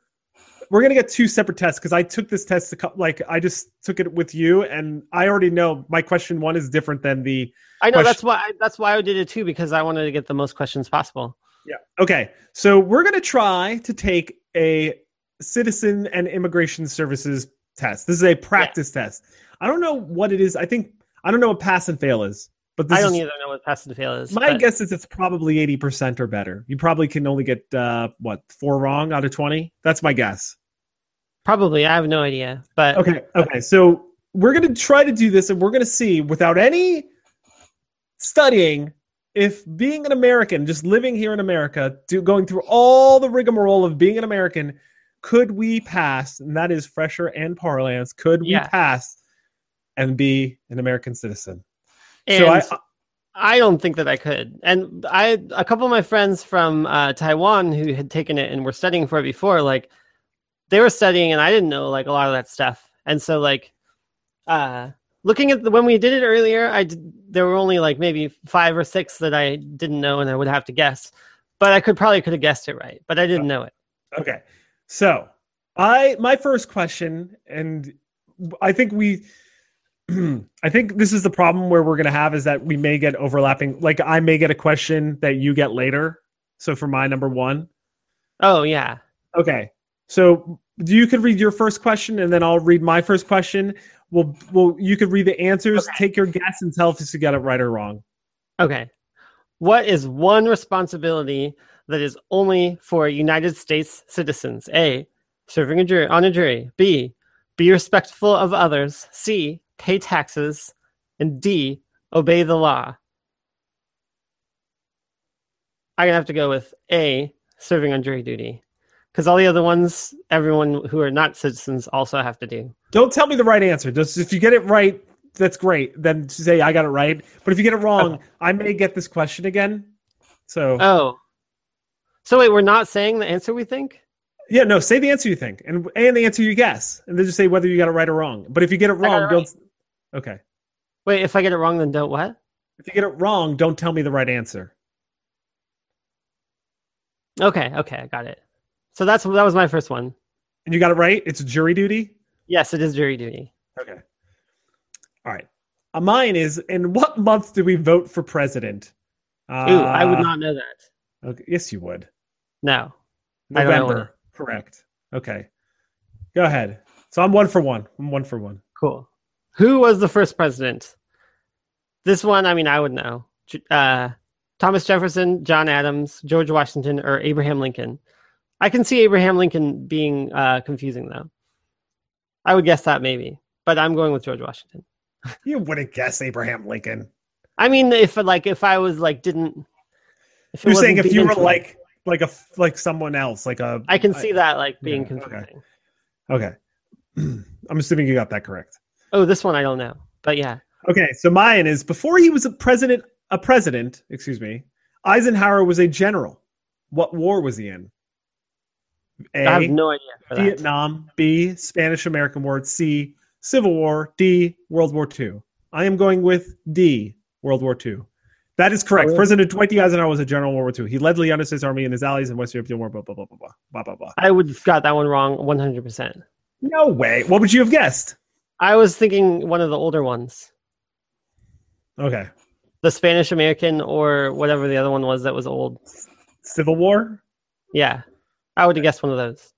We're gonna get two separate tests because I took this test. A cou- like I just took it with you, and I already know my question one is different than the. I know Question- that's why I, that's why I did it too because I wanted to get the most questions possible. Yeah. Okay. So we're gonna try to take a citizen and immigration services test. This is a practice test. I don't know what it is. I think I don't know what pass and fail is, but this I don't is, either know what pass and fail is. My but guess is it's probably eighty percent or better. You probably can only get uh, what four wrong out of twenty. That's my guess. Probably I have no idea. But Okay. Okay. So we're going to try to do this and we're going to see without any studying if being an American, just living here in America, do, going through all the rigmarole of being an American, could we pass? And that is Fresher and Parlance. Could we Yeah. pass and be an American citizen? and so I, I don't think that I could. And I a couple of my friends from uh, Taiwan who had taken it and were studying for it before, like they were studying and I didn't know like a lot of that stuff. And so like uh looking at the when we did it earlier, I did, there were only like maybe five or six that I didn't know and I would have to guess. But I could probably could have guessed it right, but I didn't know it. Okay. So, I my first question and I think we *clears throat* I think this is the problem where we're going to have is that we may get overlapping like I may get a question that you get later. So for my number 1. Oh yeah. Okay. So you could read your first question and then I'll read my first question. We'll well you could read the answers, Okay. take your guess and tell if you got it right or wrong. Okay. What is one responsibility that is only for United States citizens? A. Serving a jury on a jury. B. Be respectful of others. C. Pay taxes. And D. Obey the law. I'm gonna have to go with A. Serving on jury duty, because all the other ones, everyone who are not citizens also have to do. Don't tell me the right answer. Just if you get it right, that's great. Then say I got it right. But if you get it wrong, Okay. I may get this question again. So Oh. So wait, we're not saying the answer we think? yeah, no, say the answer you think and and the answer you guess, and then just say whether you got it right or wrong. But if you get it wrong, it don't. Okay. Wait, if I get it wrong, then don't what? If you get it wrong, don't tell me the right answer. Okay, okay, I got it. So that's that was my first one. And you got it right. It's jury duty. Yes, it is jury duty. Okay. All right. Uh, mine is in what month do we vote for president? Uh, Ooh, I would not know that. Okay. Yes, you would. No. I don't know November. Correct. Okay. Go ahead. So I'm one for one. I'm one for one. Cool. Who was the first president? This one, I mean, I would know. Uh, Thomas Jefferson, John Adams, George Washington, or Abraham Lincoln. I can see Abraham Lincoln being uh, confusing though. I would guess that maybe, but I'm going with George Washington. *laughs* You wouldn't guess Abraham Lincoln. I mean, if like if I was like didn't. If You're saying if you were like like a like someone else, like a I can see that like being Yeah, okay. confusing. Okay. *clears throat* I'm assuming you got that correct. Oh, this one I don't know, but yeah. Okay, so mine is before he was a president, a president, excuse me, Eisenhower was a general. What war was he in? A. I have no idea. Vietnam. B. Spanish American War. C. Civil War. D. World War II. I am going with D. World War II. That is correct. Oh, really? President Dwight D. Eisenhower was a general in World War II. He led the United States Army and his allies in West European War. Blah blah blah blah blah blah blah blah. I would have got that one wrong 100%. No way. What would you have guessed? I was thinking one of the older ones, Okay. the Spanish American or whatever the other one was that was old. Civil War? Yeah, I would have guessed one of those.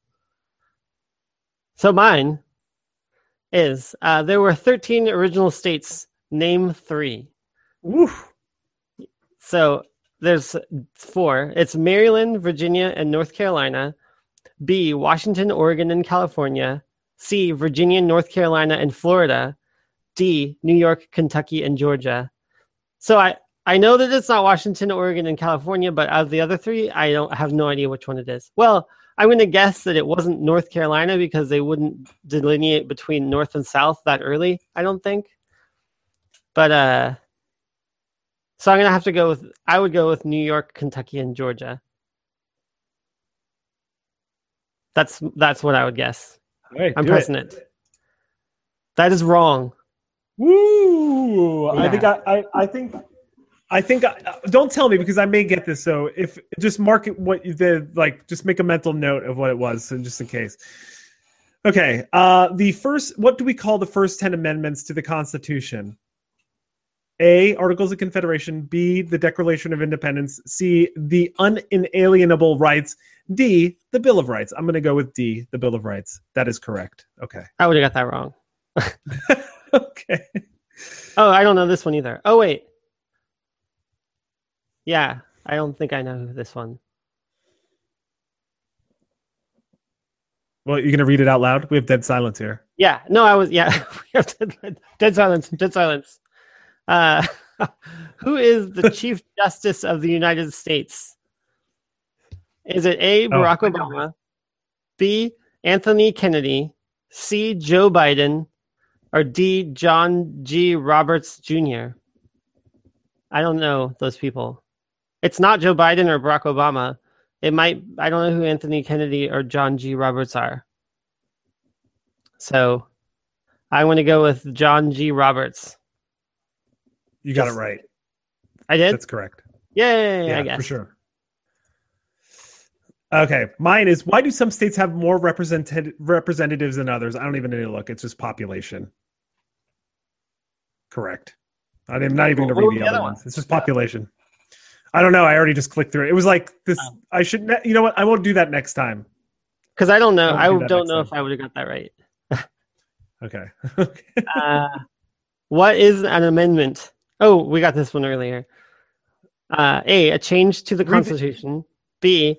So mine is uh, there were 13 original states. Name three. Woof. So there's four. It's Maryland, Virginia, and North Carolina. B. Washington, Oregon, and California. C. Virginia, North Carolina, and Florida. D. New York, Kentucky, and Georgia. So I I know that it's not Washington, Oregon, and California, but out of the other three, I don't have no idea which one it is. Well, I'm going to guess that it wasn't North Carolina because they wouldn't delineate between North and South that early. I don't think. But uh, so I'm gonna have to go with. I would go with New York, Kentucky, and Georgia. That's that's what I would guess. Right, I'm pressing it. That is wrong. Woo! I think I, I, I think I think don't tell me because I may get this. So if just mark it what you did, like just make a mental note of what it was, so just in case. Okay. Uh, the first. What do we call the first ten amendments to the Constitution? A. Articles of Confederation. B. The Declaration of Independence. C. The unalienable rights. D. The Bill of Rights. I'm going to go with D. The Bill of Rights. That is correct. Okay. I would have got that wrong. *laughs* okay. Oh, I don't know this one either. Oh wait. Yeah, I don't think I know this one. Well, you're gonna read it out loud. We have dead silence here. Yeah, no, I was. Yeah, *laughs* we have dead, dead silence. Dead silence. Uh, *laughs* who is the *laughs* Chief Justice of the United States? Is it A. Barack I know Obama, B. Anthony Kennedy, C. Joe Biden, or D. John G. Roberts Jr.? I don't know those people. It's not Joe Biden or Barack Obama. It might. I don't know who Anthony Kennedy or John G. Roberts are. So, I want to go with John G. Roberts. You got Yes. it right. I did. That's correct. Yay! Yeah, I guess. for sure. Okay, mine is why do some states have more represented representatives than others? I don't even need to look. It's just population. Correct. I'm not even going to read the the other ones? It's just population. I don't know. I already just clicked through it. It was like this. Oh. I should. ne- You know what? I won't do that next time. Because I don't know. I'll I do that don't know time. if I would have got that right. *laughs* Okay. *laughs* okay. Uh, what is an amendment? Oh, we got this one earlier. Uh, a. A change to the Constitution. B.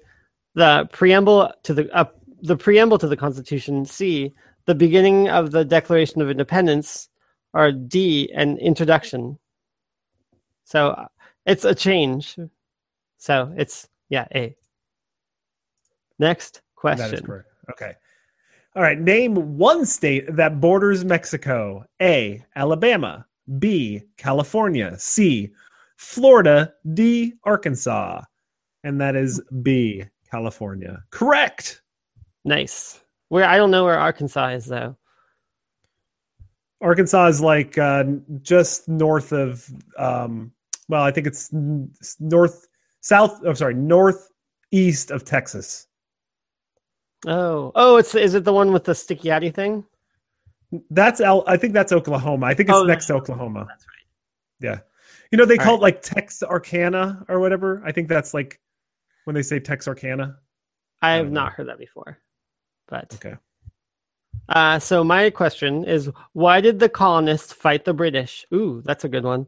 The preamble to the uh, the preamble to the Constitution. C. The beginning of the Declaration of Independence. Or D. An introduction. So uh, it's a change. So it's yeah. A. Next That is question. correct. Okay. All right. Name one state that borders Mexico. A. Alabama. B. California. C. Florida. D. Arkansas. And that is B. California. Correct. Nice. Where I don't know where Arkansas is though. Arkansas is like uh, just north of, um, well, I think it's north, south, I'm sorry, northeast of Texas. Oh, oh, it's is it the one with the sticky yaddy thing? That's El, I think that's Oklahoma. I think it's Oh, next to Oklahoma. That's right. Yeah. You know, they All call right. it like Texarkana or whatever. I think that's like when they say Texarkana. I I have don't know. heard that before. But Okay. uh, so my question is, why did the colonists fight the British? Ooh, that's a good one.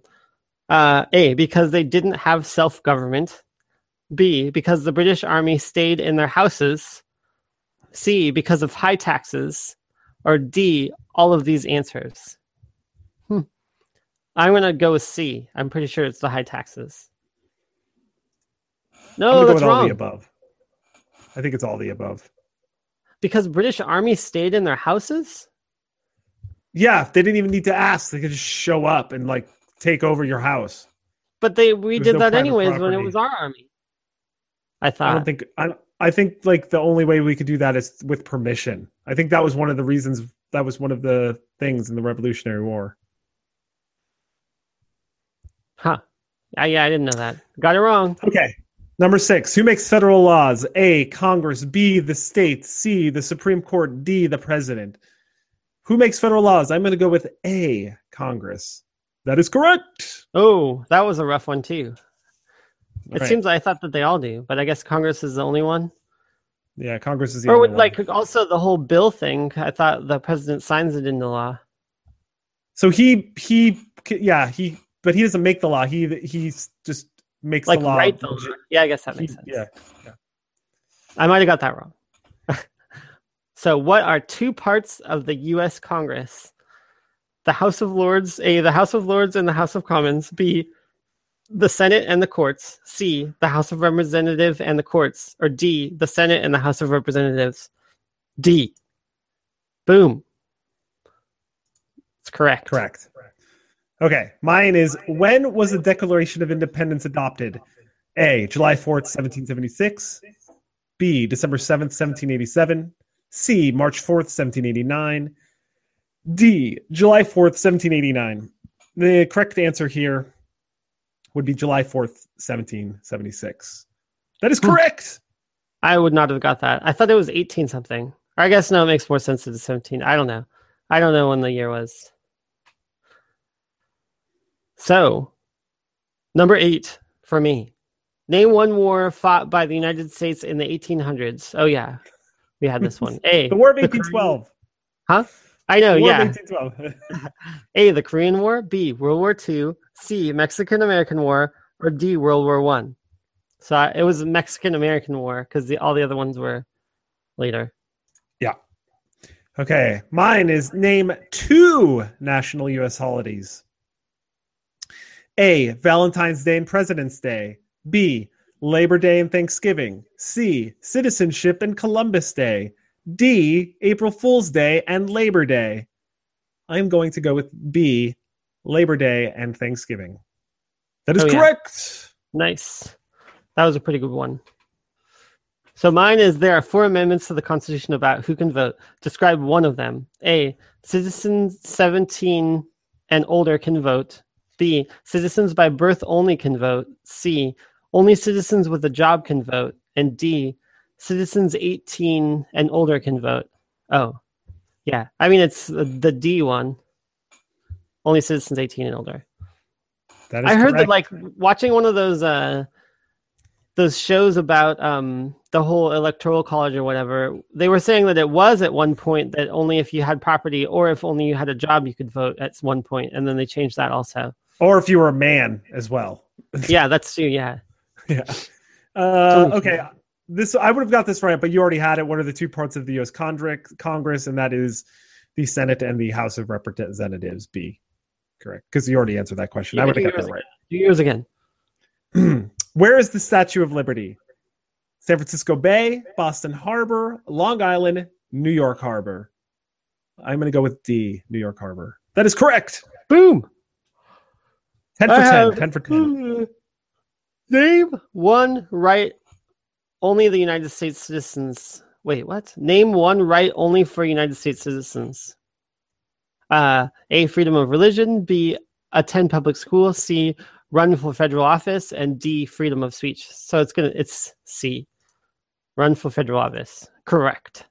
Uh, a because they didn't have self government. B because the British Army stayed in their houses. C because of high taxes. Or D all of these answers. Hmm. I'm gonna go with C. I'm pretty sure it's the high taxes. No, that's wrong. the above. I think it's all the above. Because British Army stayed in their houses? Yeah, they didn't even need to ask. They could just show up and like take over your house. But they we There's did no that anyways when it was our army. I I thought. don't think I I think like the only way we could do that is with permission. I think that was one of the reasons that was one of the things in the Revolutionary War. huh. Yeah, yeah, I didn't know that. Got it wrong. Okay. Number six, who makes federal laws? A, Congress. B, the states. C, the Supreme Court. D, the president. Who makes federal laws? I'm going to go with A, Congress. That is correct. Oh, that was a rough one too. It Right. seems I thought that they all do, but I guess Congress is the only one. Yeah, Congress is the Or only one. like also the whole bill thing. I thought the president signs it into law. So he he yeah he but he doesn't make the law. He he just makes Like the law. write the law. Yeah, I guess that He- makes sense. yeah. I might have got that wrong. *laughs* so, what are two parts of the U.S. Congress? The House of Lords, A, the House of Lords and the House of Commons, B, the Senate and the courts, C, the House of Representatives and the courts, or D, the Senate and the House of Representatives. D. Boom. It's correct. Correct. Okay, mine is when was the Declaration of Independence adopted? A. July 4th, 1776. B. December 7th, 1787. C. March 4th, 1789. D. July 4th, 1789. The correct answer here would be July 4th, 1776. That is Hmm. correct. I would not have got that. I thought it was 18 something. Or I guess no, it makes more sense to the 17. I don't know. I don't know when the year was. So, number eight for me. Name one war fought by the United States in the 1800s. Oh, yeah. We had this one. *laughs* A. The War of the Korean- 1812. I know, War yeah. of 1812. *laughs* *laughs* A. The Korean War. B. World War II. C. Mexican American War. Or D. World War One. So I, it was Mexican American War because all the other ones were later. Yeah. Okay, mine is name two national U.S. holidays. A. Valentine's Day and President's Day. B. Labor Day and Thanksgiving. C. Citizenship and Columbus Day. D. April Fool's Day and Labor Day. I'm going to go with B. Labor Day and Thanksgiving. That is Oh, yeah. correct. Nice. That was a pretty good one. So mine is there are four amendments to the Constitution about who can vote. Describe one of them. A. Citizens 17 and older can vote. B. Citizens by birth only can vote. C. Only citizens with a job can vote. And D. Citizens 18 and older can vote. Oh, yeah. I mean, it's the D one. Only citizens 18 and older. That is I heard that like watching one of those uh those shows about um the whole electoral college or whatever, they were saying that it was at one point that only if you had property or if only you had a job you could vote at one point, and then they changed that also. or if you were a man as well. yeah, that's true. Yeah. *laughs* Yeah. Uh, okay. This I would have got this right, but you already had it. What are the two parts of the U.S. Congress? And that is the Senate and the House of Representatives. B, correct? Because you already answered that question. I would have got that Do yours again. right. *clears throat* Where is the Statue of Liberty? San Francisco Bay, Boston Harbor, Long Island, New York Harbor. I'm going to go with D, New York Harbor. That is correct. Boom. Ten for I ten. have- Ten for ten. *laughs* Name one right only the United States citizens. Wait, what? Name one right only for United States citizens. Uh, A. Freedom of religion. B. Attend public school. C. Run for federal office. And D. Freedom of speech. So it's gonna. It's C. Run for federal office. Correct.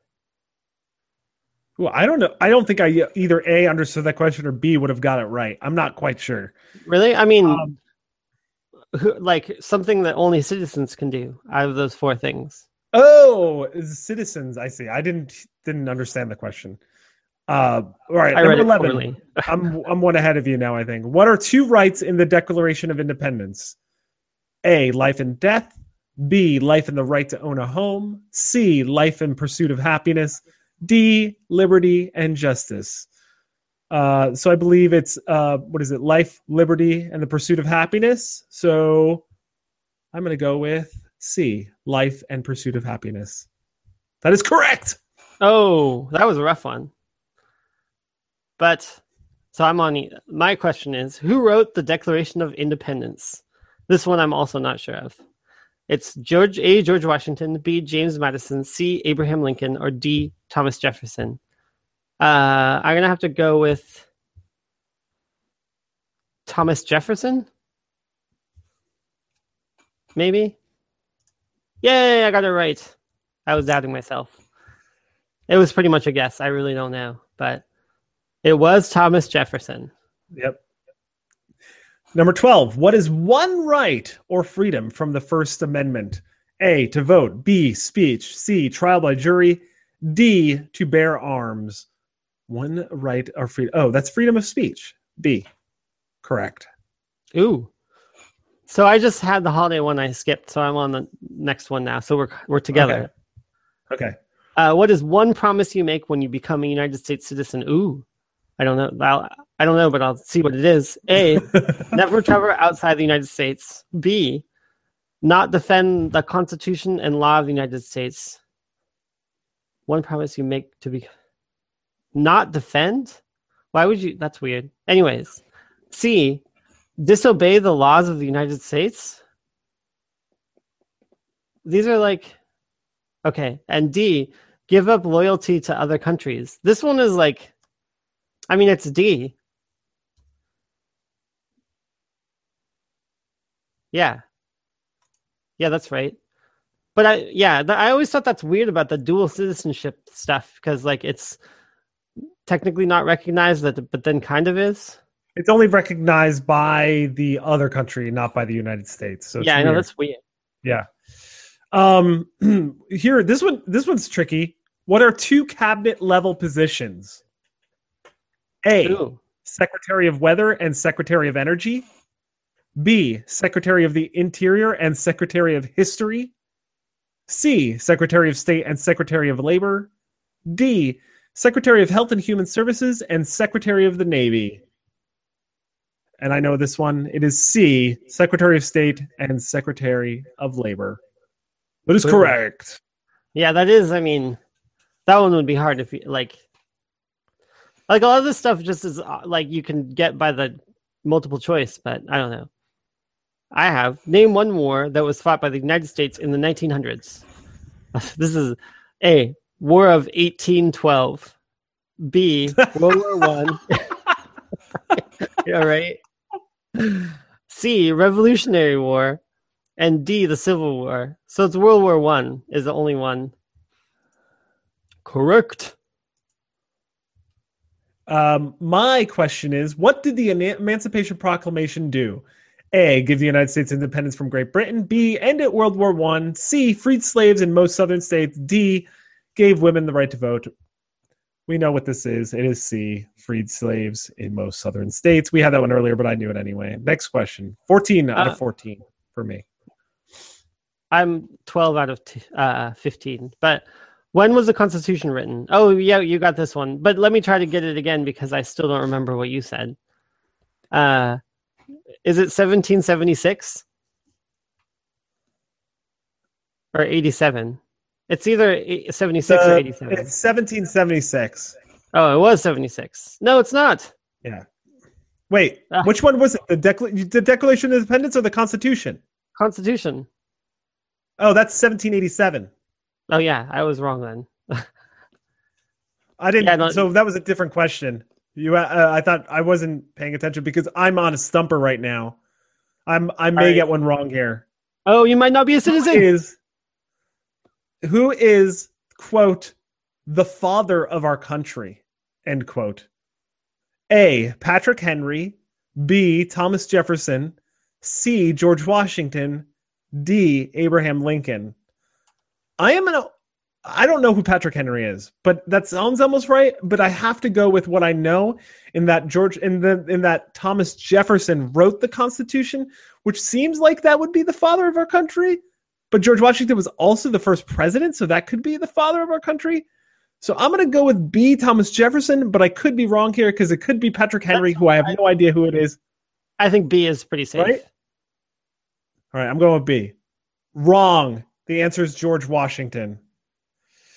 Well, I don't know. I don't think I either A understood that question or B would have got it right. I'm not quite sure. Really? I mean, Um, who, like something that only citizens can do out of those four things. Oh, citizens. I see. I didn't didn't understand the question. Uh, all right, I number eleven. *laughs* I'm I'm one ahead of you now. I think. What are two rights in the Declaration of Independence? A. Life and death. B. Life and the right to own a home. C. Life and pursuit of happiness. D. Liberty and justice. Uh, so I believe it's uh, what is it? Life, liberty, and the pursuit of happiness. So I'm going to go with C. Life and pursuit of happiness. That is correct. Oh, that was a rough one. But so I'm on. My question is, who wrote the Declaration of Independence? This one I'm also not sure of. It's George A. George Washington, B. James Madison, C. Abraham Lincoln, or D. Thomas Jefferson. Uh, I'm gonna have to go with Thomas Jefferson. Maybe. Yay, I got it right. I was doubting myself. It was pretty much a guess. I really don't know, but it was Thomas Jefferson. Yep. Number 12. What is one right or freedom from the First Amendment? A. To vote. B. Speech. C. Trial by jury. D. To bear arms. One right or freedom. Oh, that's freedom of speech. B. Correct. Ooh. So I just had the holiday one I skipped, so I'm on the next one now. So we're we're together. Okay. okay. Uh, what is one promise you make when you become a United States citizen? Ooh, I don't know. I'll, I don't know, but I'll see what it is. A, *laughs* never travel outside the United States. B, not defend the Constitution and law of the United States. One promise you make to be not defend. Why would you? That's weird. Anyways, C, disobey the laws of the United States. These are like Okay. And D, give up loyalty to other countries. This one is like, I mean, it's D. Yeah. Yeah, that's right. But I, yeah, I always thought that's weird about the dual citizenship stuff because, like, it's technically not recognized, that, but then kind of is. It's only recognized by the other country, not by the United States. So yeah, I know that's weird. Yeah. Um, *clears throat* here, this one, this one's tricky. What are two cabinet level positions? A, Ooh. Secretary of Weather and Secretary of Energy. B, Secretary of the Interior and Secretary of History. C, Secretary of State and Secretary of Labor. D, Secretary of Health and Human Services and Secretary of the Navy. And I know this one. It is C, Secretary of State and Secretary of Labor. That is correct. Yeah, that is. I mean, that one would be hard if you like. Like a lot of this stuff just is uh, like you can get by the multiple choice, but I don't know. I have name one war that was fought by the United States in the 1900s. *laughs* this is A. War of 1812. B. *laughs* World War One. *laughs* yeah, right. C. Revolutionary War and D, the Civil War. So it's World War One is the only one. Correct. Um, my question is, what did the Emancipation Proclamation do? A. Give the United States independence from Great Britain. B. End at World War One. C. Freed slaves in most southern states. D. Gave women the right to vote. We know what this is. It is C. Freed slaves in most southern states. We had that one earlier, but I knew it anyway. Next question. 14 out uh, of 14 for me. I'm 12 out of t- uh, 15. But when was the Constitution written? Oh, yeah, you got this one. But let me try to get it again because I still don't remember what you said. Uh, is it 1776 or 87? It's either 76 or 87. It's 1776. Oh, it was 76. No, it's not. Yeah. Wait, uh, which one was it? The, Decla- the Declaration of Independence or the Constitution? Constitution. Oh, that's 1787. Oh yeah, I was wrong then. I didn't. Yeah, no, so that was a different question. You, uh, I thought I wasn't paying attention because I'm on a stumper right now. I'm. I may right. get one wrong here. Oh, you might not be a citizen. Is, who is quote the father of our country? End quote. A. Patrick Henry. B. Thomas Jefferson. C. George Washington. D. Abraham Lincoln. I am an. I don't know who Patrick Henry is, but that sounds almost right. But I have to go with what I know in that George in the in that Thomas Jefferson wrote the Constitution, which seems like that would be the father of our country. But George Washington was also the first president, so that could be the father of our country. So I'm going to go with B. Thomas Jefferson, but I could be wrong here because it could be Patrick Henry, who I have no idea who it is. I think B is pretty safe. Right? All right, I'm going with B. Wrong. The answer is George Washington.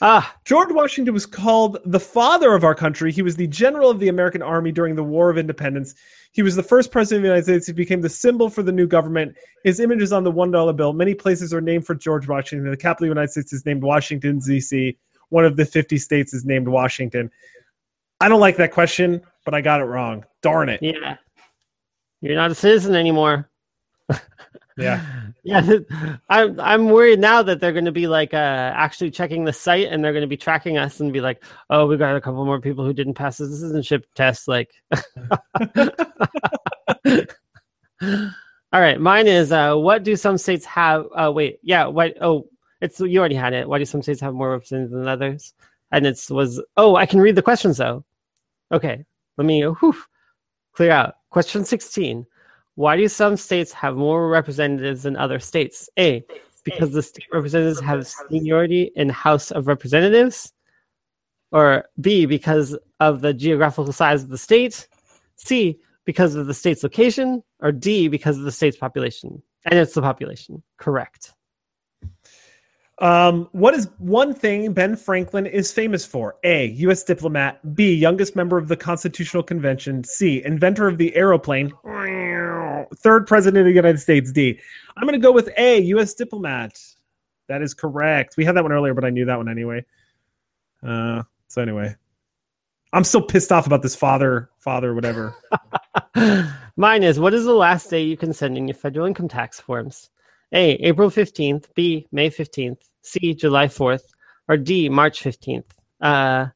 Ah. George Washington was called the father of our country. He was the general of the American Army during the War of Independence. He was the first president of the United States. He became the symbol for the new government. His image is on the $1 bill. Many places are named for George Washington. The capital of the United States is named Washington, D.C. One of the 50 states is named Washington. I don't like that question, but I got it wrong. Darn it. Yeah. You're not a citizen anymore. Yeah. *laughs* yeah. I'm I'm worried now that they're going to be like uh, actually checking the site and they're going to be tracking us and be like, oh, we got a couple more people who didn't pass the citizenship test. Like, *laughs* all right, mine is uh, what do some states have? Uh, wait, yeah, what? Oh, it's you already had it. Why do some states have more representatives than others? And it was oh, I can read the questions though. Okay, let me whew, clear out. Question sixteen. Why do some states have more representatives than other states? A. Because the state representatives have seniority in House of Representatives. Or B. Because of the geographical size of the state. C. Because of the state's location. Or D. Because of the state's population. And it's the population. Correct. Um, what is one thing Ben Franklin is famous for? A. U.S. diplomat. B. Youngest member of the Constitutional Convention. C. Inventor of the aeroplane third president of the United States. D. I'm going to go with A. U.S. diplomat. That is correct. We had that one earlier, but I knew that one anyway. Uh, so anyway, I'm still pissed off about this father, father, whatever. *laughs* Mine is what is the last day you can send in your federal income tax forms? A. April 15th. B. May 15th. C. July 4th. Or D. March 15th. Uh,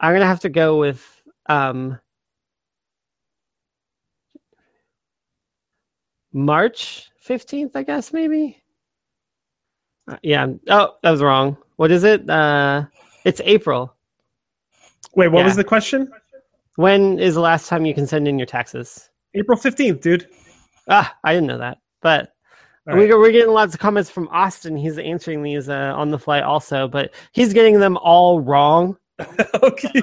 I'm gonna have to go with um, March 15th, I guess, maybe. Uh, yeah. Oh, that was wrong. What is it? Uh, it's April. Wait, what yeah. was the question? When is the last time you can send in your taxes? April 15th, dude. Ah, I didn't know that. But right. we, we're getting lots of comments from Austin. He's answering these uh, on the fly also, but he's getting them all wrong. *laughs* okay. *laughs*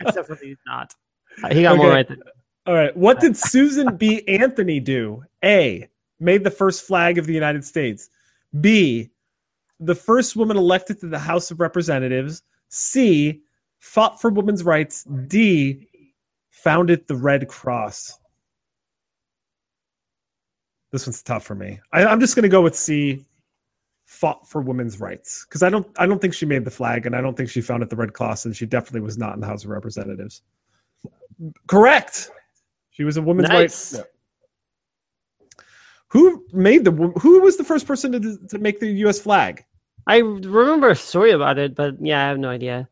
Except for he's not. Uh, he got okay. more right than all right. What did *laughs* Susan B. Anthony do? A. Made the first flag of the United States. B. The first woman elected to the House of Representatives. C. Fought for women's rights. D. Founded the Red Cross. This one's tough for me. I, I'm just going to go with C. Fought for women's rights because I don't. I don't think she made the flag, and I don't think she founded the Red Cross, and she definitely was not in the House of Representatives. Correct. She was a woman's nice. rights. Who made the? Who was the first person to to make the U.S. flag? I remember a story about it, but yeah, I have no idea.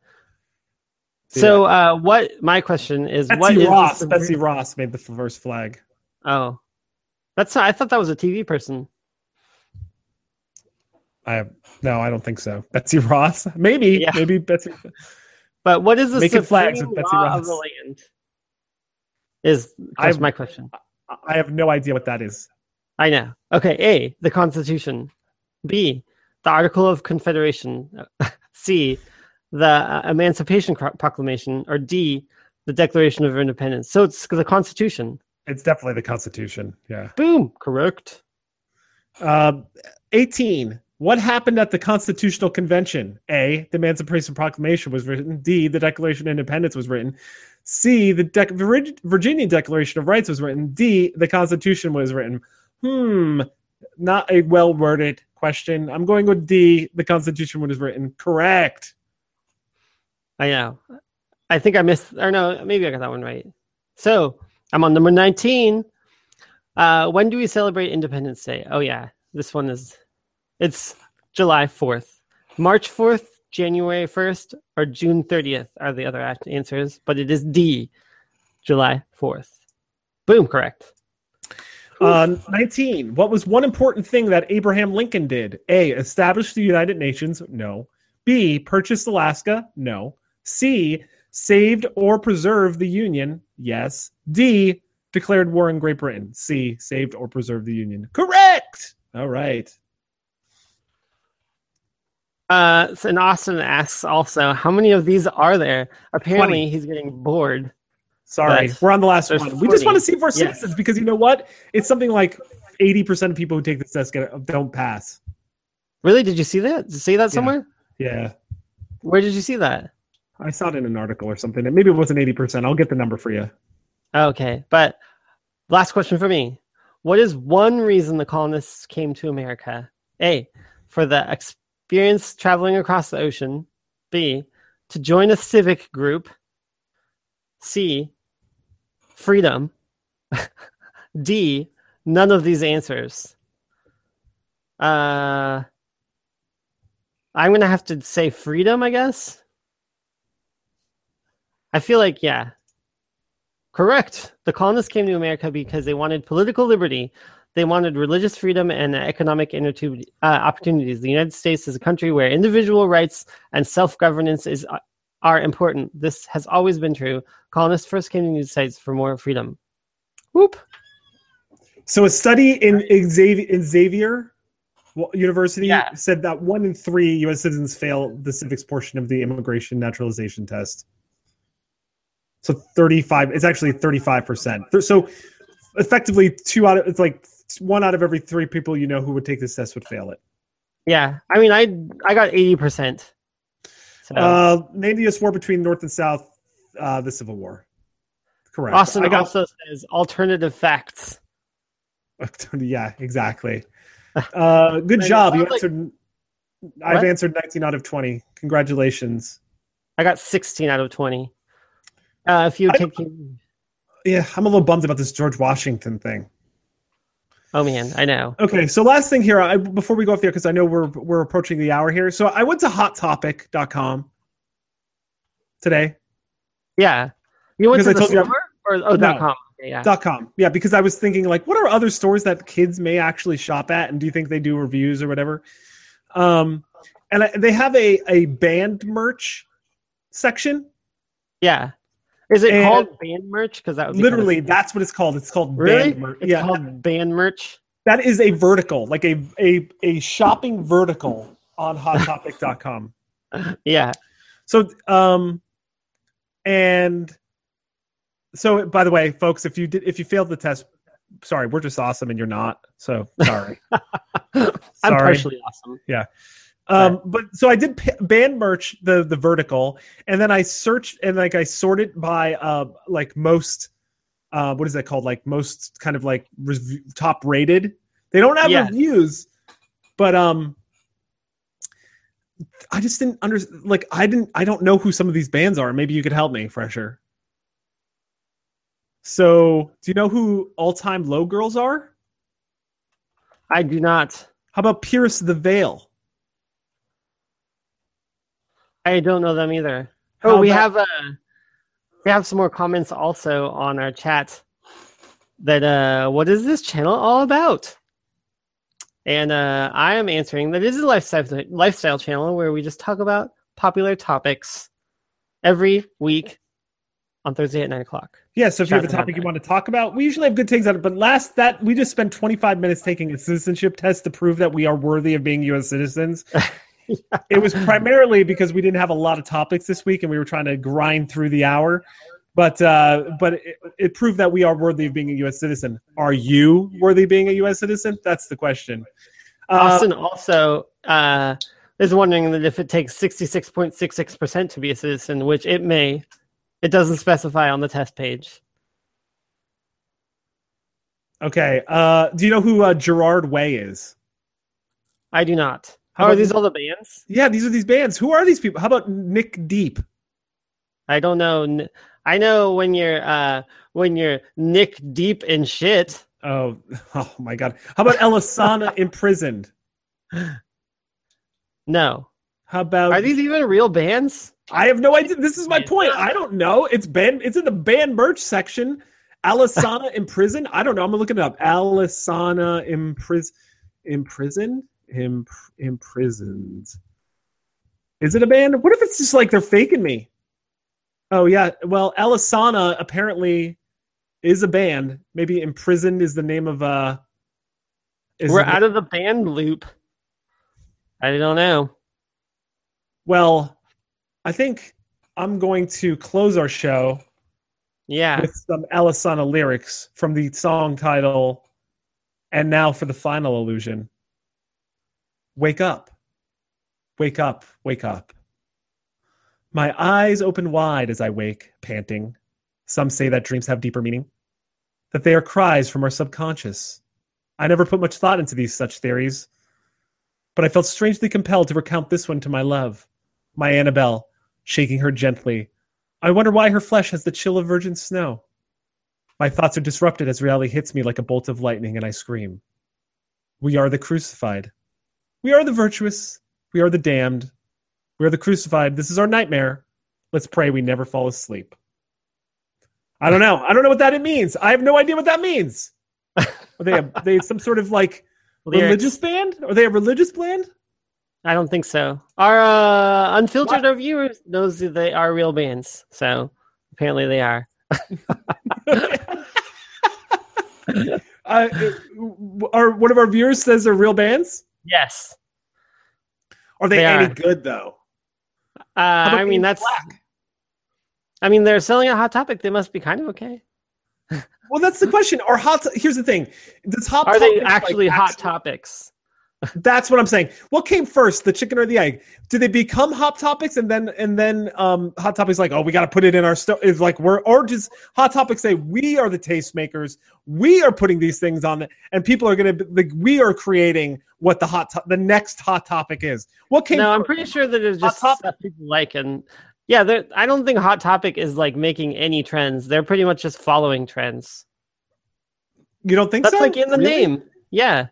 Yeah. So, uh, what my question is? Betsy what Ross? Is Betsy Ross made the first flag. Oh, that's. I thought that was a TV person. I no. I don't think so. Betsy Ross, maybe, yeah. maybe Betsy. But what is the Making flags with Betsy Ross. of the land? Is that's my question. I have no idea what that is. I know. Okay, A, the Constitution. B, the Article of Confederation. *laughs* C, the uh, Emancipation Proclamation. Or D, the Declaration of Independence. So it's the Constitution. It's definitely the Constitution. Yeah. Boom. Correct. Uh, 18. What happened at the Constitutional Convention? A. The Emancipation Proclamation was written. D. The Declaration of Independence was written. C, the De- Virginia Declaration of Rights was written. D, the Constitution was written. Hmm, not a well worded question. I'm going with D, the Constitution was written. Correct. I know. I think I missed, or no, maybe I got that one right. So I'm on number 19. Uh, when do we celebrate Independence Day? Oh, yeah. This one is, it's July 4th. March 4th, January 1st or June 30th are the other answers, but it is D, July 4th. Boom, correct. Uh, 19. What was one important thing that Abraham Lincoln did? A. Establish the United Nations? No. B. Purchased Alaska? No. C. Saved or preserved the Union? Yes. D. Declared war in Great Britain? C. Saved or preserved the Union? Correct. All right. Uh, and Austin asks also, how many of these are there? Apparently, 20. he's getting bored. Sorry, we're on the last one. 40. We just want to see if we're citizens because you know what? It's something like eighty percent of people who take this test get don't pass. Really? Did you see that? Did you see that somewhere? Yeah. yeah. Where did you see that? I saw it in an article or something. Maybe it wasn't eighty percent. I'll get the number for you. Okay, but last question for me: What is one reason the colonists came to America? A, for the experience traveling across the ocean. B, to join a civic group. C, freedom. *laughs* D, none of these answers. Uh, I'm gonna have to say freedom, I guess. I feel like yeah, correct. The colonists came to America because they wanted political liberty. They wanted religious freedom and economic uh, opportunities. The United States is a country where individual rights and self-governance is uh, are important. This has always been true. Colonists first came to the United States for more freedom. Whoop. So a study in Xavier, in Xavier University Yeah. said that one in three U.S. citizens fail the civics portion of the immigration naturalization test. So 35, it's actually 35%. So effectively, two out of, it's like one out of every three people you know who would take this test would fail it. Yeah, I mean, I I got eighty percent. So Uh, name the U.S. war between North and South, uh, the Civil War. Correct. Austin I got, also says alternative facts. *laughs* yeah, exactly. *laughs* Uh, good job. You sounds like- answered. I've answered 19 out of 20. Congratulations. I got sixteen out of twenty. Uh, if you take, Yeah, I'm a little bummed about this George Washington thing. oh man, I know. Okay, so last thing here, I, before we go off there, because I know we're we're approaching the hour here. So I went to hottopic.com today. Yeah, you went Because to I the told you- store or oh, No. dot com. Yeah, Dot com. Yeah, because I was thinking like, what are other stores that kids may actually shop at, and do you think they do reviews or whatever? Um, and I, they have a a band merch section. yeah. Is it And- called band merch? Because that would be Literally, kind of- that's what it's called. It's called really. band merch. It's Yeah, called band merch. that is a vertical, like a a a shopping vertical on hottopic.com. *laughs* Yeah, So, um, and so by the way, folks, if you did, if you failed the test, sorry, we're just awesome and you're not. So sorry. *laughs* I'm Sorry. partially awesome. Um, but so I did p- band merch the the vertical, and then I searched and like I sorted by uh like most uh what is that called like most kind of like top rated. They don't have Yeah. reviews, but um. I just didn't under like I didn't I don't know who some of these bands are. Maybe you could help me, Fresher. So, do you know who All Time Low Girls are? I do not. How about Pierce the Veil? I don't know them either. How Oh, we about- have uh we have some more comments also on our chat that uh what is this channel all about? And uh I am answering that it is a lifestyle lifestyle channel where we just talk about popular topics every week on Thursday at nine o'clock. Yeah, so if you have a topic you want to talk about, we usually have good things on it. But last that we just spent 25 minutes taking a citizenship test to prove that we are worthy of being U.S. citizens. *laughs* *laughs* It was primarily because we didn't have a lot of topics this week, and we were trying to grind through the hour. But uh, but it, it proved that we are worthy of being a U.S. citizen. Are you worthy of being a U.S. citizen? That's the question. Uh, Austin also uh is wondering that if it takes sixty six point six six percent to be a citizen, which it may, it doesn't specify on the test page. okay. Uh, do you know who uh, Gerard Way is? I do not. How oh, are these all the bands? Yeah, these are these bands. Who are these people? How about Nick Deep? I don't know. I know when you're uh when you're Nick deep in shit. Oh, *laughs* oh my God! How about Alesana *laughs* imprisoned? No. How about Are these even real bands? I have no idea. This is my point. I don't know. It's banned. It's in the band merch section. Alesana *laughs* imprisoned. I don't know. I'm gonna look it up. Alesana impris imprisoned. Imp- imprisoned. Is it a band? What if it's just like they're faking me? Oh yeah. Well, Alesana apparently is a band. Maybe imprisoned is the name of uh. We're out of the band loop. I don't know. Well, I think I'm going to close our show Yeah. with some Alesana lyrics from the song title and now for the final illusion. Wake up. Wake up. Wake up. My eyes open wide as I wake, panting. Some say that dreams have deeper meaning, that they are cries from our subconscious. I never put much thought into these such theories, but I felt strangely compelled to recount this one to my love, my Annabelle, shaking her gently. I wonder why her flesh has the chill of virgin snow. My thoughts are disrupted as reality hits me like a bolt of lightning and I scream. We are the crucified. We are the virtuous. We are the damned. We are the crucified. This is our nightmare. Let's pray we never fall asleep. I don't know. I don't know what that it means. I have no idea what that means. Are they a, *laughs* they some sort of like Lyrics. religious band? Are they a religious band? I don't think so. Our uh, unfiltered viewers knows that they are real bands, so apparently they are. *laughs* uh, our one of our viewers says they're real bands. Yes. Are they, They any are. good though? Uh, I mean, that's. black? I mean, they're selling a hot topic. They must be kind of okay. Well, that's the question. Are hot? Here's the thing. Does hot Are they Topics, like, actually hot actually- topics? That's what I'm saying. What came first, the chicken or the egg? Do they become hot topics and then and then um hot topics like, oh, we got to put it in our stuff? Is like we're or does hot topics say we are the tastemakers? We are putting these things on, and people are gonna be- like we are creating what the hot to- the next hot topic is. What came? No, I'm pretty sure that it's Hot just Topic? stuff people like, and yeah, I don't think Hot Topic is like making any trends. They're pretty much just following trends. You don't think That's so? like in the Really? name. Yeah,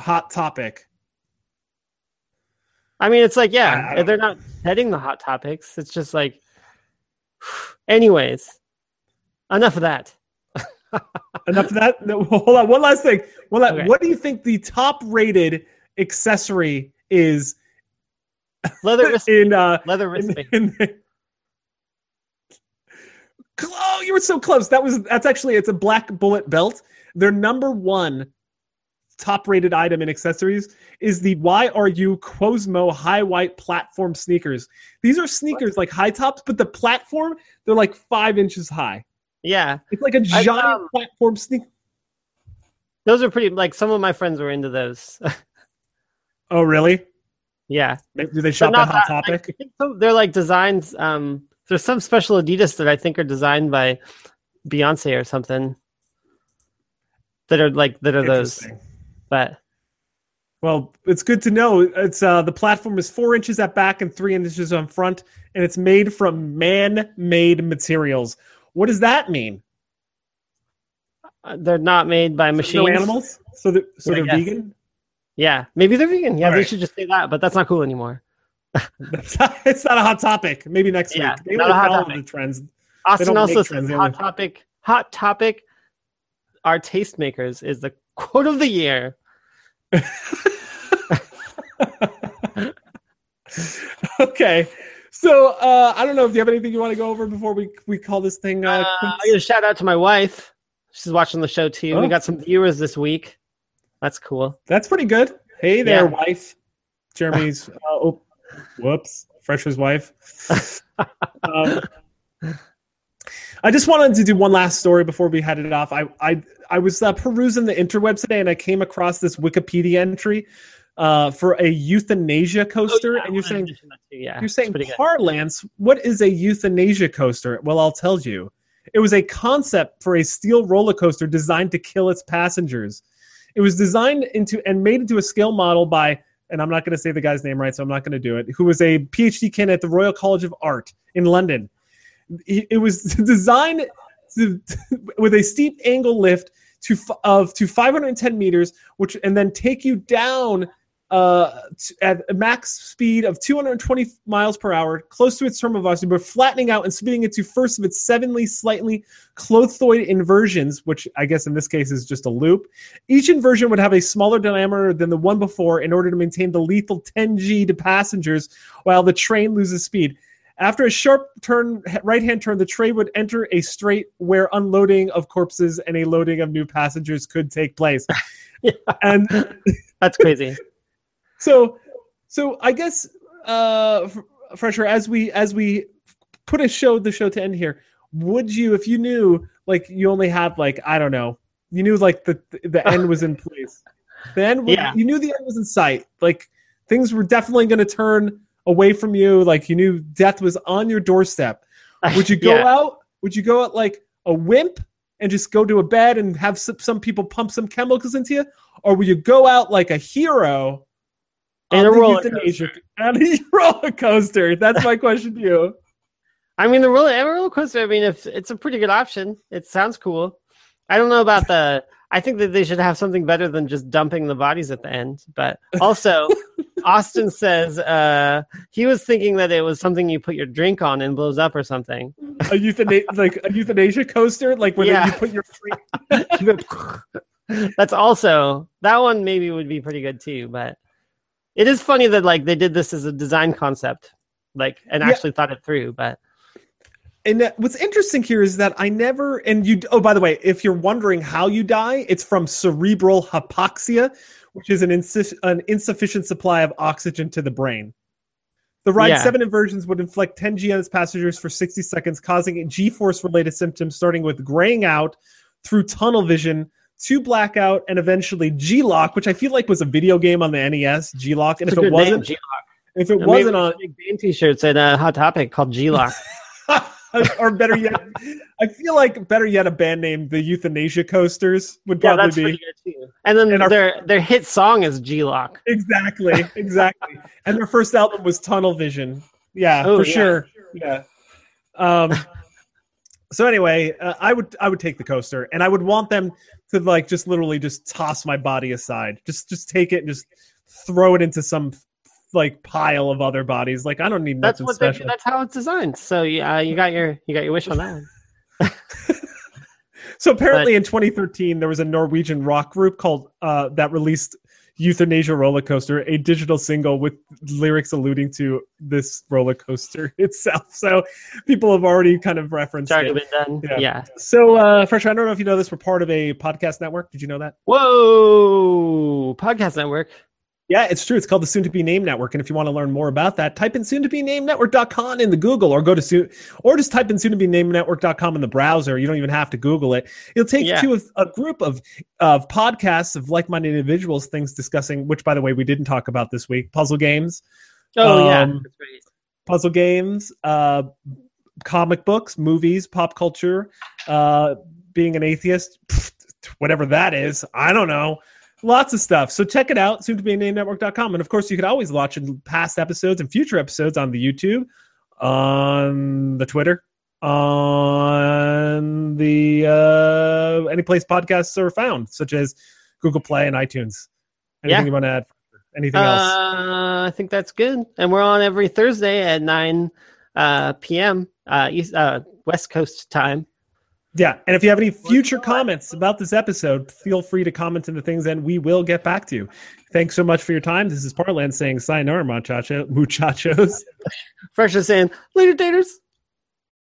Hot topic. I mean, it's like yeah, they're not heading the hot topics. It's just like, *sighs* anyways, enough of that. *laughs* Enough of that. No, *laughs* hold on. One last thing. One la- Okay. What do you think the top rated accessory is Leather *laughs* wrist, in uh leather in, wristband. in- oh you were so close that was that's actually it's a black bullet belt their number one top rated item in accessories is the YRU Qozmo high white platform sneakers. These are sneakers like high tops, but the platform they're like five inches high. Yeah, It's like a giant um, platform sneaker. those are pretty. Like some of my friends were into those. *laughs* Oh, really? yeah, Do they shop at Hot Topic? Some- they're like designs. Um, there's some special Adidas that I think are designed by Beyonce or something. That are like that are those, but Well, it's good to know. It's uh, the platform is four inches at back and three inches on front, and it's made from man-made materials. What does that mean? uh, they're not made by machines. No animals, so they're, so Yeah, they're vegan. Yeah, maybe they're vegan. Yeah, All they right. should just say that, but that's not cool anymore. Not, *laughs* it's not a hot topic. Maybe next Yeah, week. They not a hot topic. the trends. Austin also says hot only- topic. Hot topic. Our tastemakers is the quote of the year. *laughs* okay, so uh, I don't know if you have anything you want to go over before we we call this thing. Uh, Uh, shout out to my wife. She's watching the show too. Oh. We got some viewers this week. That's cool. That's pretty good. Hey there, Yeah. wife. Jeremy's. *laughs* Uh, oh, whoops. Fresher's wife. *laughs* um, I just wanted to do one last story before we headed off. I I I was uh, perusing the interwebs today and I came across this Wikipedia entry uh, for a euthanasia coaster, Oh, yeah, and you're saying mention that too, yeah, you're saying pretty good. What is a euthanasia coaster? Well, I'll tell you. It was a concept for a steel roller coaster designed to kill its passengers. It was designed into and made into a scale model by, and I'm not going to say the guy's name right, so I'm not going to do it. Who was a PhD candidate at the Royal College of Art in London. It it was *laughs* designed to, *laughs* with a steep angle lift to of to 510 meters, which and then take you down uh, at a max speed of 220 miles per hour, close to its terminal velocity, but flattening out and spinning into first of its sevenly slightly clothoid inversions, which I guess in this case is just a loop. Each inversion would have a smaller diameter than the one before in order to maintain the lethal 10G to passengers while the train loses speed. After a sharp turn, right hand turn, the train would enter a straight where unloading of corpses and a loading of new passengers could take place. *laughs* Yeah. And *laughs* That's crazy. So, so I guess, uh, Fresher, as we as we put a show the show to end here, would you, if you knew, like you only had like I don't know, you knew like the the end was in place, the end, Yeah. you knew the end was in sight, like things were definitely going to turn away from you, like you knew death was on your doorstep. *laughs* Would you go Yeah. out? Would you go out like a wimp and just go to a bed and have some, some people pump some chemicals into you, or would you go out like a hero? And a roller euthanasia- On a *laughs* roller coaster. That's my question to you. I mean, the roller, roller coaster. I mean, if it's a pretty good option, it sounds cool. I don't know about the. I think that they should have something better than just dumping the bodies at the end. But also, *laughs* Austin says uh, he was thinking that it was something you put your drink on and blows up or something. A euthana- like a euthanasia coaster, like where Yeah. you put your *laughs* That's also that one maybe would be pretty good too. But it is funny that like they did this as a design concept, like and Yeah. actually thought it through. But And what's interesting here is that I never, and you, oh, by the way, if you're wondering how you die, it's from cerebral hypoxia, which is an, insu- an insufficient supply of oxygen to the brain. The Ride Yeah. 7 inversions would inflict 10 G on its passengers for 60 seconds, causing G force related symptoms starting with graying out through tunnel vision to blackout and eventually G-LOC, which I feel like was a video game on the NES, G-LOC. And if a it name, wasn't, if it wasn't on, make band t-shirts at uh, Hot Topic called G-Lock. *laughs* *laughs* or better yet, I feel like better yet, a band named the Euthanasia Coasters would yeah, probably be. And then And our- their their hit song is G-Lock. exactly, *laughs* exactly. and their first album was Tunnel Vision. Yeah, Oh, for yeah. sure. Yeah. Um. So anyway, uh, I would I would take the coaster, and I would want them to like just literally just toss my body aside, just just take it and just throw it into some like pile of other bodies. Like I don't need That's nothing what they special. That's how it's designed. So yeah, you got your you got your wish on that one. *laughs* So apparently, in 2013, there was a Norwegian rock group called uh, that released "Euthanasia Roller Coaster," a digital single with lyrics alluding to this roller coaster *laughs* itself. So people have already kind of referenced It's already it. been done. Yeah. Yeah. So, uh, Fresh, I don't know if you know this. We're part of a podcast network. Did you know that? Whoa! Podcast network. Yeah, it's true. It's called the Soon to Be Named Network. And if you want to learn more about that, type in soon to be named network.com in the Google or go to soon or just type in soon to be named network.com in the browser. You don't even have to Google it. It'll take Yeah. you to a, a group of of podcasts of like-minded individuals, things discussing, which by the way, we didn't talk about this week, puzzle games, Oh yeah. Um, That's right. puzzle games, uh, comic books, movies, pop culture, uh, being an atheist, pfft, whatever that is. I don't know. Lots of stuff. So check it out, soon to be network.com. And of course, you could always watch past episodes and future episodes on the YouTube, on the Twitter, on the uh, any place podcasts are found, such as Google Play and iTunes. Anything Yeah. you want to add? Anything else? Uh, I think that's good. And we're on every Thursday at 9 uh, p.m. Uh, East, uh, West Coast time. Yeah, and if you have any future comments about this episode, feel free to comment in the things, and we will get back to you. Thanks so much for your time. This is Parlance saying "Sayonara, muchacho, muchachos." *laughs* Fresh is saying, later, daters.